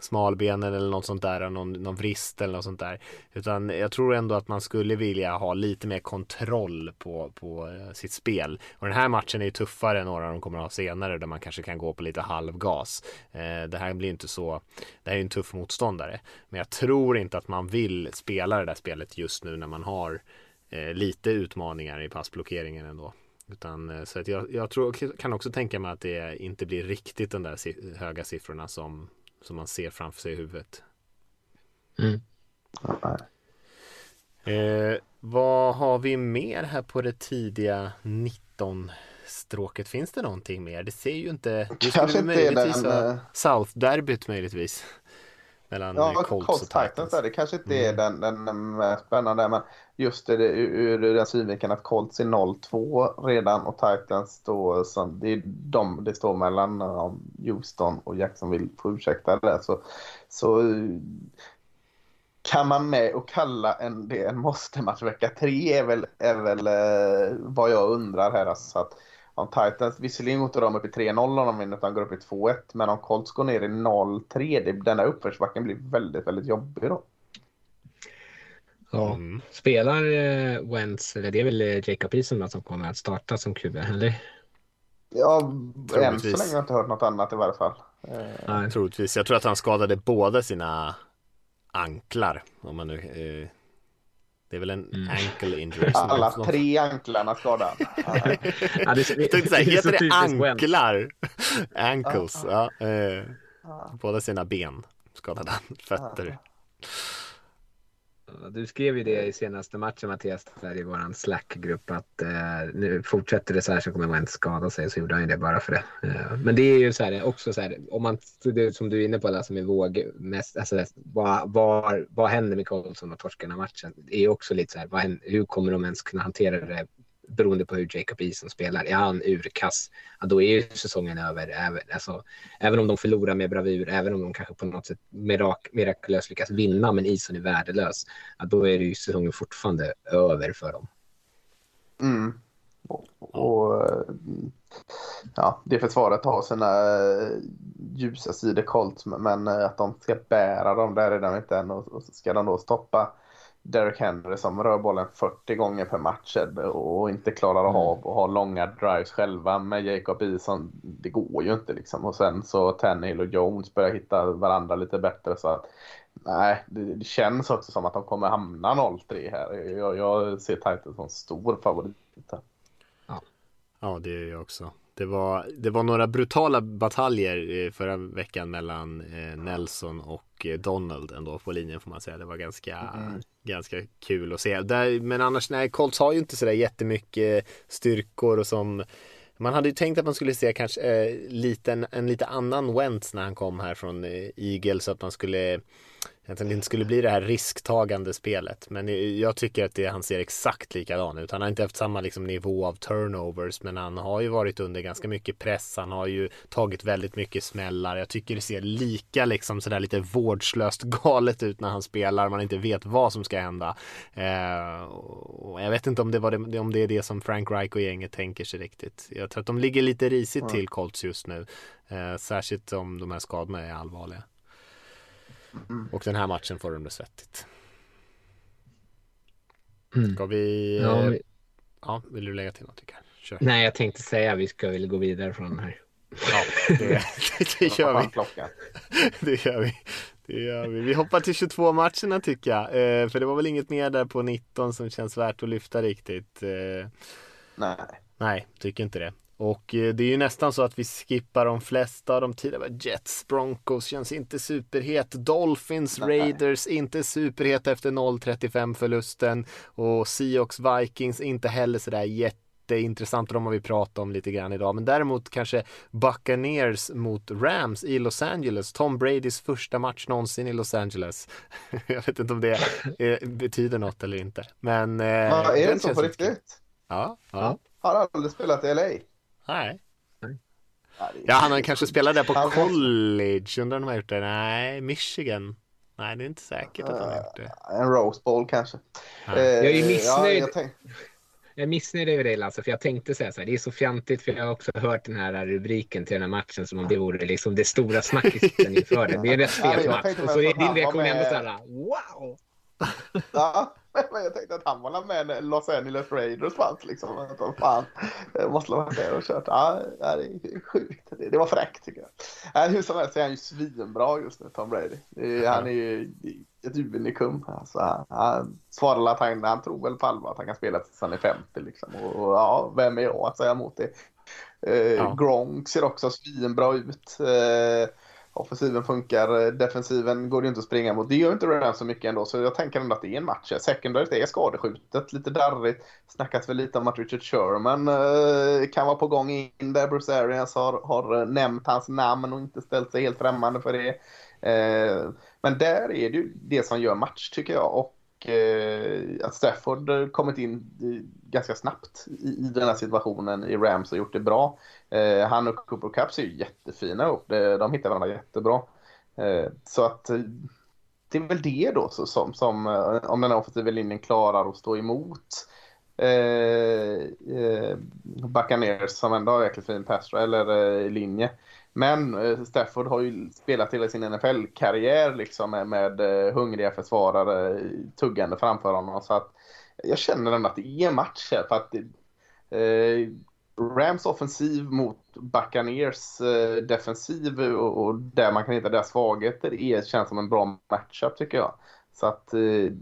smalbenen eller något sånt där, någon, någon vrist eller något sånt där. Utan jag tror ändå att man skulle vilja ha lite mer kontroll på, på sitt spel. Och den här matchen är ju tuffare än några de kommer att ha senare där man kanske kan gå på lite halvgas. Eh, det här blir inte så, det här är en tuff motståndare. Men jag tror inte att man vill spela det där spelet just nu när man har eh, lite utmaningar i passblockeringen ändå. Utan, eh, så att jag, jag tror, kan också tänka mig att det inte blir riktigt de där höga siffrorna som, som man ser framför sig i huvudet. Mm. Eh, vad har vi mer här på det tidiga 19 stråket? Finns det någonting mer? Det ser ju inte... Det Kanske inte är den... Uh... South-derbyt möjligtvis. Mellan ja, Colts, Colts och Titans. Titans. Det kanske inte mm. är den, den mest spännande. Men just det, ur, ur den synvinkeln att Colts är 0-2 redan och Titans då, så det är de det står mellan um, Houston och Jacksonville. Får ursäkta det. Så, så kan man med och kalla en, det en måste-match vecka tre är väl, är väl eh, vad jag undrar här. Alltså, att om Titans, visserligen går inte de upp i 3-0 om de vinner utan går upp i 2-1. Men om Colts går ner i 0-3, den där uppförsbacken blir väldigt, väldigt jobbig då. Ja, mm. spelar eh, Wentz, eller det är väl eh, Jacob Eason som kommer att starta som QB, eller? Ja, än så länge har jag inte hört något annat i varje fall. Nej, troligtvis. Jag tror att han skadade båda sina anklar. Om man nu, eh, det är väl en mm. ankle injury. Alla tre anklarna skadade. ja, det, det, det, heter det anklar? Ankles, ja. Eh, båda sina ben skadade han, fötter. Du skrev ju det i senaste matchen Mattias, där i våran Slack-grupp att eh, nu fortsätter det så här så kommer inte skada sig. Så gjorde han ju det bara för det. Eh, men det är ju så här också så här, om man, som du är inne på, som är våg mest, alltså vad, vad, vad händer med Karlsson och torskar den matchen? Det är också lite så här, vad, hur kommer de ens kunna hantera det beroende på hur Jacob Eason spelar. Är han urkass, ja, då är ju säsongen över. Även, alltså, även om de förlorar med bravur, även om de kanske på något sätt mirak mirakulöst lyckas vinna, men Eason är värdelös, ja, då är det ju säsongen fortfarande över för dem. Mm. Och, och, ja, det försvaret har sina eh, ljusa sidor Colts, men att de ska bära dem, där är de inte än. Och ska de då stoppa Derek Henry som rör bollen 40 gånger per match och inte klarar av mm. att ha långa drives själva med Jacob Eason. Det går ju inte liksom. Och sen så Tannehill och Jones börjar hitta varandra lite bättre. Så att, nej, det, det känns också som att de kommer hamna 0-3 här. Jag, jag ser Titans som stor favorit. Ja. ja, det är jag också. Det var, det var några brutala bataljer förra veckan mellan eh, Nelson och eh, Donald ändå på linjen får man säga. Det var ganska, mm ganska kul att se. Där, men annars, nej, Colts har ju inte sådär jättemycket styrkor och som man hade ju tänkt att man skulle se kanske eh, liten, en, en lite annan Wentz när han kom här från eh, Eagles. Att man skulle att det inte skulle bli det här risktagande spelet. Men jag tycker att det, han ser exakt likadan ut. Han har inte haft samma liksom, nivå av turnovers men han har ju varit under ganska mycket press. Han har ju tagit väldigt mycket smällar. Jag tycker det ser lika liksom sådär lite vårdslöst galet ut när han spelar. Man inte vet vad som ska hända. Eh, jag vet inte om det, var det, om det är det som Frank Reich och gänget tänker sig riktigt. Jag tror att de ligger lite risigt till Colts just nu. Eh, särskilt om de här skadorna är allvarliga. Mm. Och den här matchen får de det svettigt. Mm. Ska vi... Ja, vi... ja, vill du lägga till något? Kör. Nej, jag tänkte säga att vi ska väl gå vidare från den här. Ja, det, det gör vi. Det gör vi. Det gör vi. Vi hoppar till 22 matcherna tycker jag. Eh, för det var väl inget mer där på 19 som känns värt att lyfta riktigt. Eh, nej. Nej, tycker inte det. Och eh, det är ju nästan så att vi skippar de flesta av de tidigare. Jets, Broncos känns inte superhet. Dolphins, Nej. Raiders inte superhet efter 0-35 förlusten. Och Seahawks, Vikings inte heller sådär jätte jätteintressant och de har vi pratat om lite grann idag. Men däremot kanske Buccaneers mot Rams i Los Angeles. Tom Bradys första match någonsin i Los Angeles. Jag vet inte om det är, betyder något eller inte. Men... Eh, ja, är det så på riktigt? Ja, ja. Har aldrig spelat i LA? Nej. Ja, han har kanske spelat där på college. Undrar om han har gjort det? Nej, Michigan. Nej, det är inte säkert att han har gjort det. En Rose Bowl kanske. Ja. Jag är missnöjd. Ja, jag, jag är missnöjd över dig Lasse, för jag tänkte säga så här, det är så fjantigt för jag har också hört den här rubriken till den här matchen som om det vore liksom det stora snackisen inför det. Det är en rätt fet match. Och så är din reaktion ändå så här, wow! Ja, jag tänkte att han var med Los Angeles Raiders fanns liksom. Att fan, måste varit där och kört. Ja, det är sjukt. Det, var fräckt tycker jag. Hur som helst är han ju svinbra just nu, Tom Brady. Han är ju ett unikum. Alltså, han, svarade att han, han tror väl på allvar att han kan spela tills han är 50 liksom. Och, och ja, vem är jag att säga emot det? Eh, ja. Gronk ser också svinbra ut. Eh, offensiven funkar, eh, defensiven går det inte att springa mot. Det gör inte Rams så mycket ändå, så jag tänker ändå att det är en match. Secondaryt är skadeskjutet, lite darrigt. Snackat väl lite om att Richard Sherman eh, kan vara på gång in där. Bruce Arians har, har eh, nämnt hans namn och inte ställt sig helt främmande för det. Men där är det ju det som gör match tycker jag. Och Eh, att Stafford kommit in ganska snabbt i, den här situationen i Rams och gjort det bra. Eh, han och Cooper Cup ser ju jättefina upp. Eh, de hittar varandra jättebra. Så att det är väl det då som, som om den här offensiva linjen klarar att stå emot eh, eh, Buccaneers som ändå har jäkligt fin pass eller eh, linje. Men eh, Stafford har ju spelat hela sin NFL-karriär liksom med, med eh, hungriga försvarare tuggande framför honom. Så att jag känner ändå att det är match här. För att eh, Rams offensiv mot Buccaneers eh, defensiv och, och, där man kan hitta deras svagheter är, känns som en bra matchup tycker jag. Så att eh,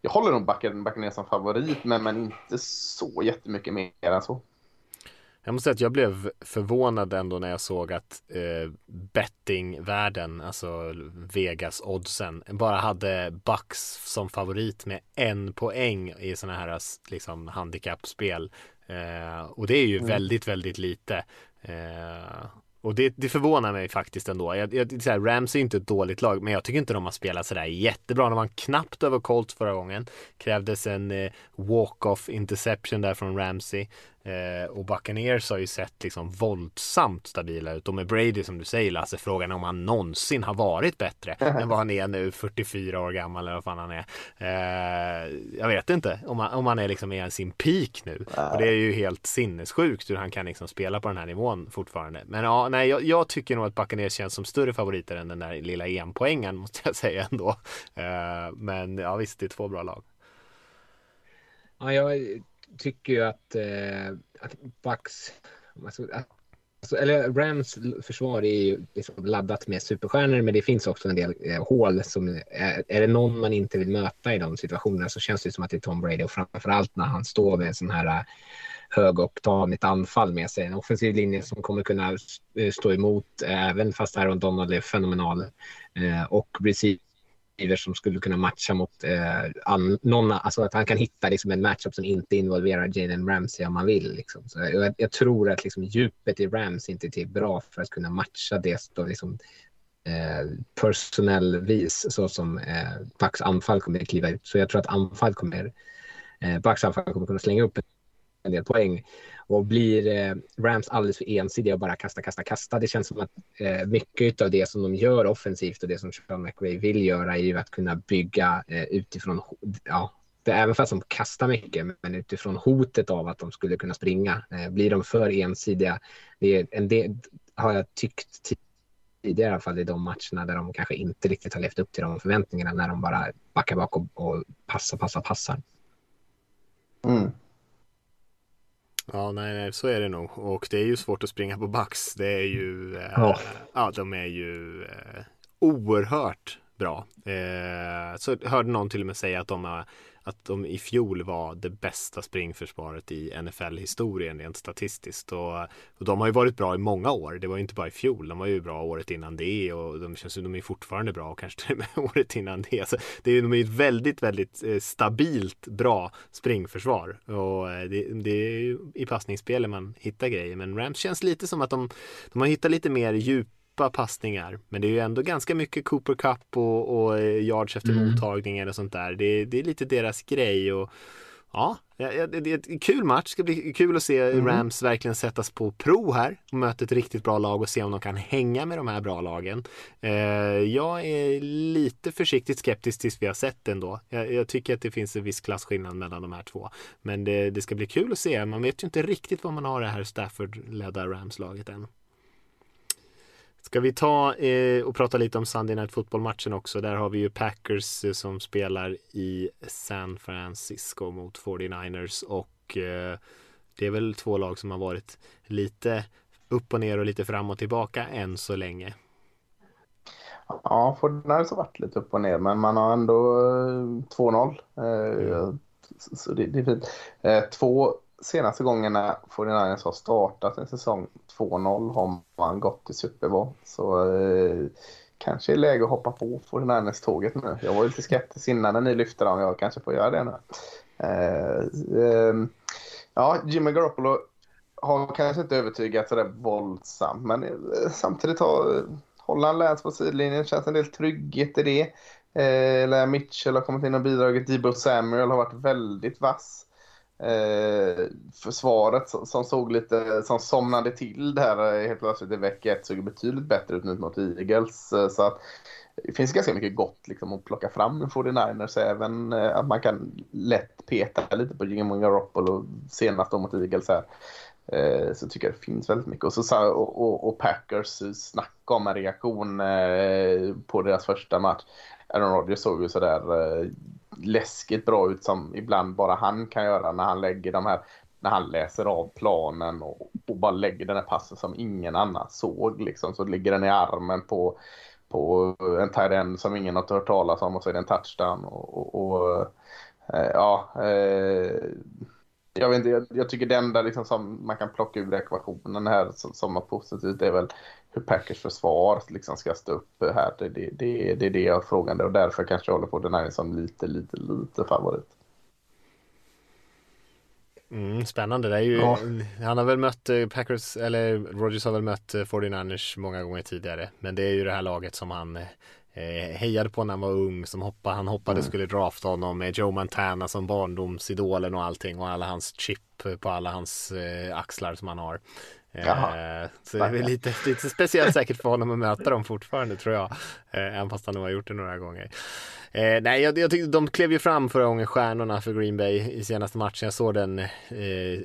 jag håller nog Buccaneers som favorit men, men inte så jättemycket mer än så. Jag måste säga att jag blev förvånad ändå när jag såg att eh, bettingvärlden, alltså Vegas-oddsen, bara hade Bucks som favorit med en poäng i sådana här liksom handikappspel. Eh, och det är ju mm. väldigt, väldigt lite. Eh, och det, det förvånar mig faktiskt ändå. Jag, jag, här, Rams är inte ett dåligt lag, men jag tycker inte de har spelat sådär jättebra. De var knappt över Colts förra gången. Krävdes en eh, walk-off interception där från Ramsey. Eh, och Buccaneers har ju sett liksom våldsamt stabila ut. Och med Brady som du säger Lasse, frågan är om han någonsin har varit bättre än vad han är nu, 44 år gammal eller vad fan han är. Eh, jag vet inte om han, om han är liksom i sin peak nu. Och det är ju helt sinnessjukt hur han kan liksom spela på den här nivån fortfarande. Men ja, nej, jag, jag tycker nog att Buccaneers känns som större favoriter än den där lilla EM-poängen måste jag säga ändå. Eh, men ja, visst, det är två bra lag. Ja, jag tycker ju att, eh, att Bucks, alltså, alltså, eller Rams försvar är ju liksom laddat med superstjärnor, men det finns också en del eh, hål som är, är det någon man inte vill möta i de situationerna så känns det som att det är Tom Brady och framförallt när han står med en sån här eh, högoktanigt anfall med sig. En offensiv linje som kommer kunna eh, stå emot eh, även fast Aaron Donald är fenomenal. Eh, och receiver som skulle kunna matcha mot eh, an, någon, alltså att han kan hitta liksom en matchup som inte involverar Jaden Ramsey om man vill. Liksom. Så jag, jag, tror att liksom, djupet i Rams inte är bra för att kunna matcha det då, liksom, eh, personellvis så som eh, Bucks anfall kommer att kliva ut. Så jag tror att anfall kommer, eh, Bucks anfall kommer kunna slänga upp en del poäng. Och blir eh, Rams alldeles för ensidiga och bara kasta, kasta, kasta. Det känns som att eh, mycket av det som de gör offensivt och det som Sean McVay vill göra är ju att kunna bygga eh, utifrån, ja, det, även fast de kastar mycket, men utifrån hotet av att de skulle kunna springa. Eh, blir de för ensidiga, det är en del, har jag tyckt tidigare i alla fall i de matcherna där de kanske inte riktigt har levt upp till de förväntningarna när de bara backar bak och, och passar, passar, passar. Mm. Ja, nej, nej, så är det nog. Och det är ju svårt att springa på Bucks. Det är ju, eh, ja. ja, de är ju eh, oerhört bra. Eh, så hörde någon till och med säga att de, har, att de i fjol var det bästa springförsvaret i NFL-historien rent statistiskt. Och, och, de har ju varit bra i många år. Det var ju inte bara i fjol. De var ju bra året innan det och de känns ju, de är fortfarande bra och kanske till och med året innan det. Så det är, de är ett väldigt, väldigt eh, stabilt bra springförsvar. Och eh, det, det är ju i passningsspelet man hittar grejer. Men Rams känns lite som att de, de har hittat lite mer djup djupa passningar. Men det är ju ändå ganska mycket Cooper Cup och, och eh, yards efter mm. mottagningar och sånt där. Det, det är lite deras grej. Och, Ja, det är en kul match. Det ska bli kul att se mm. Rams verkligen sättas på prov här och möta ett riktigt bra lag och se om de kan hänga med de här bra lagen. Eh, jag är lite försiktigt skeptisk tills vi har sett ändå. Jag, jag tycker att det finns en viss klasskillnad mellan de här två. Men det, det ska bli kul att se. Man vet ju inte riktigt vad man har det här Stafford-ledda Rams-laget än. Ska vi ta eh, och prata lite om Sunday Night Football-matchen också. Där har vi ju Packers eh, som spelar i San Francisco mot 49ers och eh, det är väl två lag som har varit lite upp och ner och lite fram och tillbaka än så länge. Ja, 49ers har varit lite upp och ner men man har ändå 2-0. Eh, mm. Så det, det, är fint. Eh, två senaste gångerna 49ers har startat en säsong 2-0 har man gått till Super Bowl. Så eh, kanske är läge att hoppa på 49ers-tåget nu. Jag var lite skeptisk innan när ni lyfte dem. Jag kanske får göra det nu. Eh, eh, ja, Jimmy Garoppolo har kanske inte övertygat sådär våldsamt. Men eh, samtidigt har Holland läns på sidlinjen. känns en del trygghet i det. Eh, Mitchell har kommit in och bidragit. Debo Samuel har varit väldigt vass eh, försvaret som, som, såg lite, som somnade till där eh, helt plötsligt i vecka ett såg betydligt bättre ut nu mot Eagles. Eh, så att det finns ganska mycket gott liksom, att plocka fram med 49ers. Även eh, att man kan lätt peta lite på Jimmy Garoppolo senast då mot Eagles här. Eh, så tycker jag det finns väldigt mycket. Och, så, och, och, och Packers snacka om en reaktion på deras första match. Aaron Rodgers såg ju sådär läskigt bra ut som ibland bara han kan göra när han lägger de här när han läser av planen och, och bara lägger den här passen som ingen annan såg liksom. Så ligger den i armen på, på en Tyrend som ingen har hört talas om och så är det en touchdown och, och, och eh, ja eh, jag, vet inte, jag, jag, tycker det enda liksom som man kan plocka ur ekvationen här som, som är positivt är väl hur Packers försvar liksom ska stå upp här. Det, det, det, det är det jag har frågan och därför kanske jag håller på den här som lite, lite, lite favorit. Mm, spännande, det är ju, ja. han har väl mött eh, Packers, eller Rogers har väl mött 49ers eh, många gånger tidigare. Men det är ju det här laget som han eh, hejade på när han var ung, som hoppade, han hoppade mm. skulle drafta honom med Joe Montana som barndomsidolen och allting och alla hans chip på alla hans eh, axlar som han har. Eh, så det är väl lite, lite speciellt säkert för honom att möta dem fortfarande tror jag. Eh, även fast han nu har gjort det några gånger. Eh, nej, jag, jag tyckte de klev ju fram förra gången stjärnorna för Green Bay i senaste matchen. Jag såg den eh,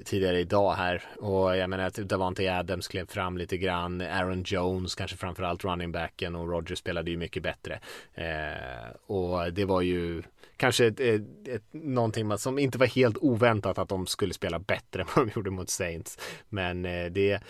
tidigare idag här och jag menar att Davante Adams klev fram lite grann. Aaron Jones kanske framförallt running backen och Roger spelade ju mycket bättre. Eh, och det var ju kanske ett, ett, ett, någonting som inte var helt oväntat att de skulle spela bättre än vad de gjorde mot Saints. Men eh, det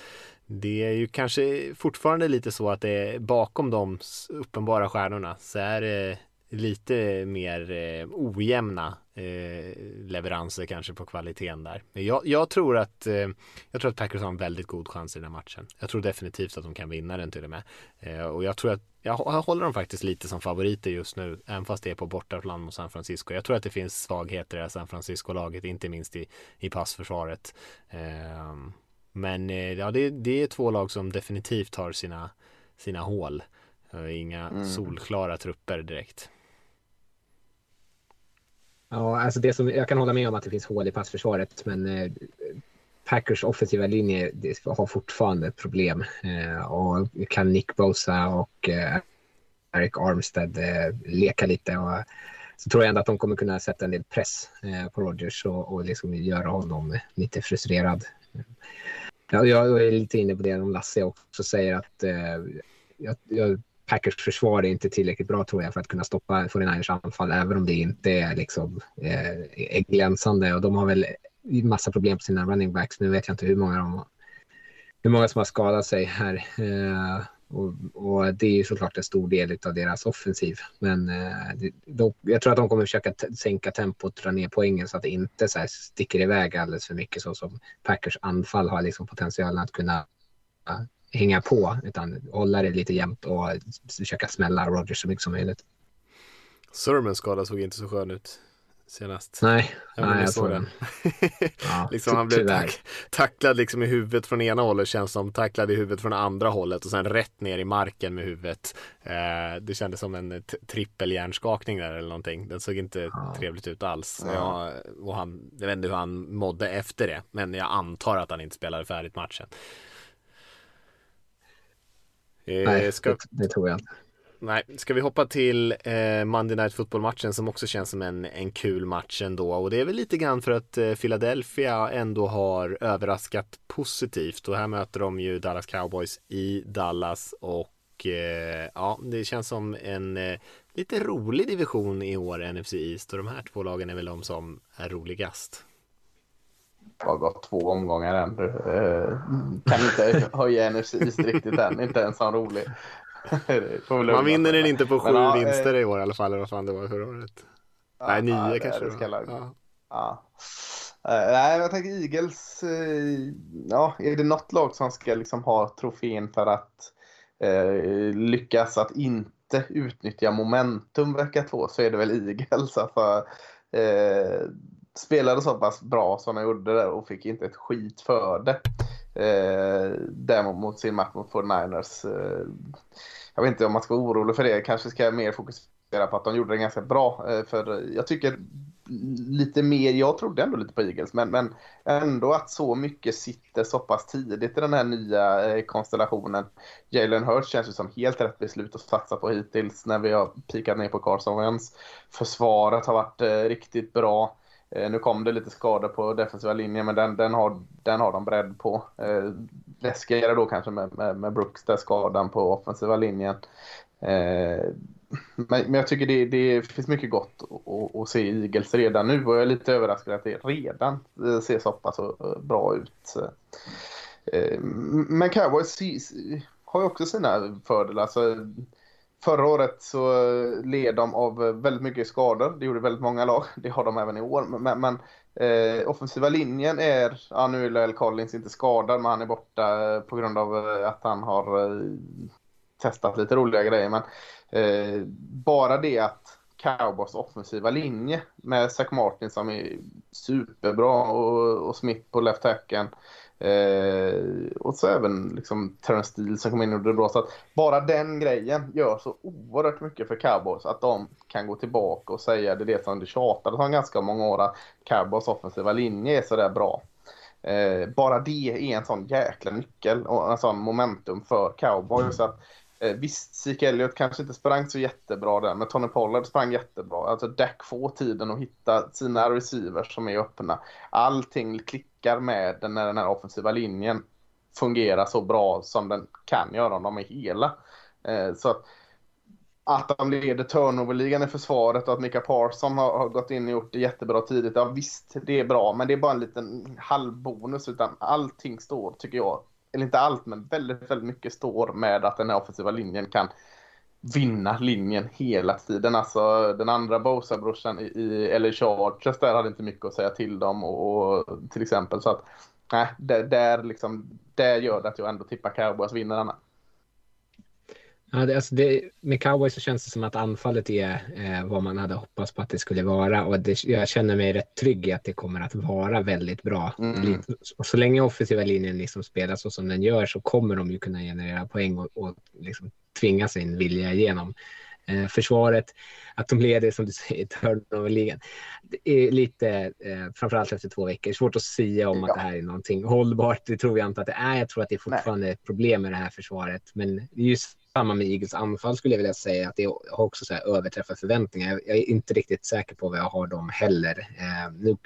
det är ju kanske fortfarande lite så att det är bakom de uppenbara stjärnorna så är det lite mer eh, ojämna eh, leveranser kanske på kvaliteten där. Men jag, jag, tror att eh, jag tror att Packers har en väldigt god chans i den här matchen. Jag tror definitivt att de kan vinna den till och med. Eh, och jag tror att jag, jag håller dem faktiskt lite som favoriter just nu, även fast det är på bortaplan mot San Francisco. Jag tror att det finns svagheter i det här San Francisco-laget, inte minst i, i passförsvaret. Ehm, men eh, ja, det, det är två lag som definitivt har sina, sina hål. Inga mm. solklara trupper direkt. Ja, alltså det som, jag kan hålla med om att det finns hål i passförsvaret, men eh, Packers offensiva linje har fortfarande problem. Eh, och kan Nick Bosa och eh, Eric Armstead eh, leka lite. Och, så tror jag ändå att de kommer kunna sätta en del press eh, på Rodgers och, och liksom göra honom lite frustrerad. Ja, jag är lite inne på det om Lasse också säger att eh, jag, jag Packers försvar är inte tillräckligt bra tror jag för att kunna stoppa 49ers anfall, även om det inte är liksom eh, glänsande. Och de har väl massa problem på sina running backs. Nu vet jag inte hur många, de, hur många som har skadat sig här. Eh, Och, och, det är ju såklart en stor del av deras offensiv. Men eh, de, jag tror att de kommer försöka sänka tempot, dra ner poängen så att det inte så sticker iväg alldeles för mycket så som Packers anfall har liksom potentialen att kunna hänga på. Utan hålla det lite jämnt och försöka smälla Rogers så mycket som möjligt. Sermons skada såg inte så skön ut senast. Nej, nej jag såg den. Ja, liksom han blev tack, tacklad liksom i huvudet från ena hållet känns som tacklad i huvudet från andra hållet och sen rätt ner i marken med huvudet. Eh, det kändes som en trippelhjärnskakning där eller någonting. Den såg inte ja. trevligt ut alls. Ja. Jag, och han, jag vet inte hur han mådde efter det, men jag antar att han inte spelade färdigt matchen. Eh, Nej, ska... det, det tror jag inte. Nej, ska vi hoppa till eh, Monday Night Football-matchen som också känns som en, en kul match ändå och det är väl lite grann för att eh, Philadelphia ändå har överraskat positivt och här möter de ju Dallas Cowboys i Dallas och eh, ja, det känns som en eh, lite rolig division i år, NFC East och de här två lagen är väl de som är roligast. Det har gått två omgångar än. Eh, kan inte höja East riktigt än, inte ens en rolig. Man vinner den inte på sju men, vinster eh, i år i alla fall, eller vad fan det var förra året. Ja, Nej, nio ja, kanske det, det ja. ja. Uh, nej, jag tänker Eagles, uh, ja, är det något lag som ska liksom ha trofén för att uh, lyckas att inte utnyttja momentum vecka två så är det väl Eagles. För, uh, spelade så pass bra som de gjorde där och fick inte ett skit för det. Eh, däremot mot sin match mot 49ers. Eh, jag vet inte om man ska vara orolig för det. Kanske ska jag mer fokusera på att de gjorde det ganska bra. Eh, för jag tycker lite mer, jag trodde ändå lite på Eagles, men, men ändå att så mycket sitter så pass tidigt i den här nya eh, konstellationen. Jalen Hurts känns ju som helt rätt beslut att satsa på hittills när vi har pikat ner på Carson Wentz. Försvaret har varit eh, riktigt bra. Eh, nu kom det lite skador på defensiva linjen men den, den, har, den har de bredd på. Eh, läskigare då kanske med, med, med Brooks där skadan på offensiva linjen. Eh, men, men jag tycker det, det finns mycket gott att, se i Eagles redan nu och jag är lite överraskad att det redan eh, ser så pass eh, bra ut. Eh, men Cowboys har ju också sina fördelar. Alltså, Förra året så eh, led de av eh, väldigt mycket skador. Det gjorde väldigt många lag. Det har de även i år. Men, men eh, offensiva linjen är, ja nu är Lyle Collins inte skadad men han är borta eh, på grund av att han har eh, testat lite roliga grejer. Men eh, bara det att Cowboys offensiva linje med Zach Martin som är superbra och, och Smith på left tacken Eh, och så även liksom Terrence Steele som kom in och gjorde det bra. Så att bara den grejen gör så oerhört mycket för Cowboys att de kan gå tillbaka och säga det är det som det tjatade om ganska många år att Cowboys offensiva linje är sådär bra. Eh, bara det är en sån jäkla nyckel och en sån momentum för Cowboys. Så att, eh, visst, Zeke Elliot kanske inte sprang så jättebra där, men Tony Pollard sprang jättebra. Alltså Dak får tiden att hitta sina receivers som är öppna. Allting klickar lyckar med när den här offensiva linjen fungerar så bra som den kan göra om de är hela. Eh, så att, att de leder turnoverligan i försvaret och att Mika Parson har, har, gått in och gjort det jättebra tidigt. Ja visst, det är bra, men det är bara en liten halvbonus. Utan allting står, tycker jag, eller inte allt, men väldigt, väldigt mycket står med att den här offensiva linjen kan vinna linjen hela tiden. Alltså den andra Bosa-brorsan i, i LA Chargers där hade inte mycket att säga till dem och, och till exempel så att nej, där, där, liksom, där gör det att jag ändå tippar Cowboys vinner denna. Ja, det, alltså det, med cowboys så känns det som att anfallet är eh, vad man hade hoppats på att det skulle vara och det, jag känner mig rätt trygg i att det kommer att vara väldigt bra. Mm. Och så länge offensiva linjen liksom spelar så som den gör så kommer de ju kunna generera poäng och, och liksom tvinga sin vilja igenom. Eh, försvaret, att de leder som du säger turnoverligan. Det är lite, eh, framförallt efter två veckor, svårt att säga om ja. att det här är någonting hållbart. Det tror jag inte att det är. Jag tror att det är fortfarande Nej. ett problem med det här försvaret. Men det är just samma med Eagles anfall skulle jag vilja säga att det har också så här överträffat förväntningar. Jag är inte riktigt säker på vad jag har dem heller. Eh, nu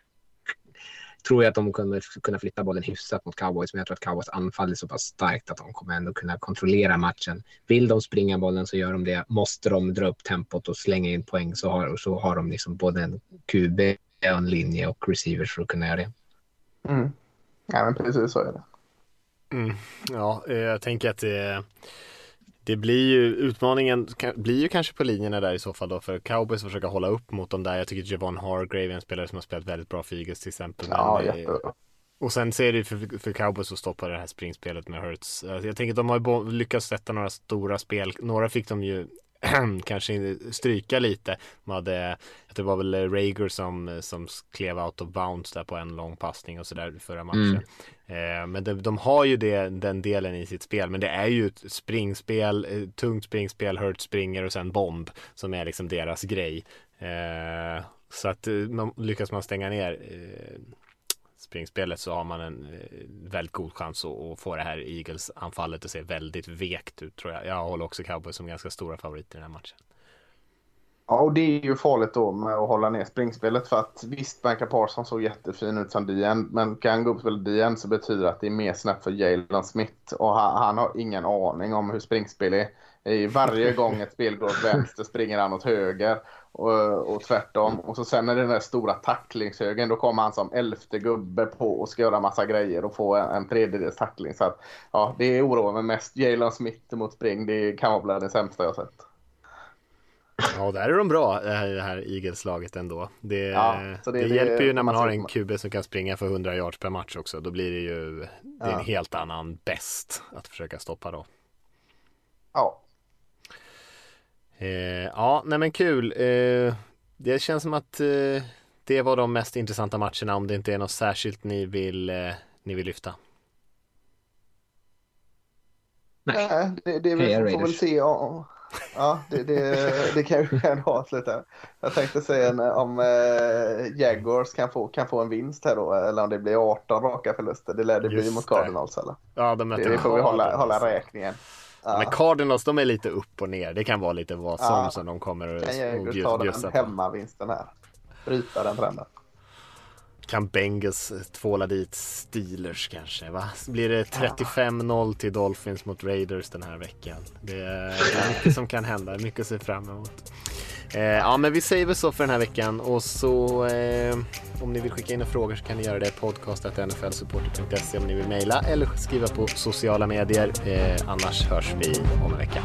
tror jag att de kommer kunna flytta bollen hyfsat mot cowboys, men jag tror att cowboys anfall är så pass starkt att de kommer ändå kunna kontrollera matchen. Vill de springa bollen så gör de det. Måste de dra upp tempot och slänga in poäng så har, så har de liksom både en QB, en linje och receivers för att kunna göra det. Mm. Ja, men precis så är det. Mm. Ja, eh, jag tänker att det Det blir ju, utmaningen blir ju kanske på linjerna där i så fall då för Cowboys att försöka hålla upp mot dem där. Jag tycker Javon Hargrave är en spelare som har spelat väldigt bra för Eagles till exempel. Ja, Men, eh, jättebra. och sen ser det för, för Cowboys att stoppa det här springspelet med Hurts. Alltså, Jag tänker att de har ju lyckats sätta några stora spel. Några fick de ju kanske stryka lite. De hade, det var väl Rager som, som klev out of bounds där på en lång passning och sådär förra matchen. Eh, men de, de har ju det, den delen i sitt spel. Men det är ju ett springspel, eh, tungt springspel, Hurts springer och sen bomb som är liksom deras grej. Eh, så att eh, man, lyckas man stänga ner eh, springspelet så har man en eh, väldigt god chans att, få det här Eagles-anfallet att se väldigt vekt ut tror jag. Jag håller också Cowboys som ganska stora favoriter i den här matchen. Ja, och det är ju farligt då med att hålla ner springspelet för att visst, Micah Parson såg jättefin ut som DN, men kan han gå upp och spela DN så betyder det att det är mer snabbt för Jalen Smith och han, han har ingen aning om hur springspel är. I varje gång ett spel går åt vänster springer han åt höger och, och tvärtom. Och så sen är det den där stora tacklingshögen, då kommer han som elfte gubbe på och ska göra massa grejer och få en, en tredjedels tackling. Så att, ja, det oroar mig mest. Jalen Smith mot spring, det kan vara bland det sämsta jag sett. Ja, där är de bra, det här, det här Eagles-laget ändå. Det, Ja, det, det- hjälper ju när man har en QB som kan springa för 100 yards per match också. Då blir det ju det är en Ja. helt annan bäst att försöka stoppa då. Ja, Eh, ja, nej men kul. Eh, det känns som att eh, det var de mest intressanta matcherna om det inte är något särskilt ni vill, eh, ni vill lyfta. Nej. Nej, det, det vi får väl se. Ja, ja det, det, det kan ju ändå avsluta. Jag tänkte säga en- om eh, Jaguars kan få, kan få en vinst här då, eller om det blir 18 raka förluster. Det lär det bli mot. Cardinals eller? Ja, de möter Det, det får vi hålla, hålla räkningen. Ja. Men Cardinals, de är lite upp och ner. Det kan vara lite vad som Ja. som de kommer att kan Jaguars bjud- ta bjussa den hemmavinsten här? Bryta den trenden. Kan Bengals tvåla dit Steelers kanske va? Blir det 35-0 till Dolphins mot Raiders den här veckan? Det är mycket som kan hända, mycket att se fram emot. Eh, ja men vi säger väl så för den här veckan och så eh, om ni vill skicka in en fråga så kan ni göra det podcast.nflsupporter.se om ni vill mejla eller skriva på sociala medier. Eh, annars hörs vi om en vecka.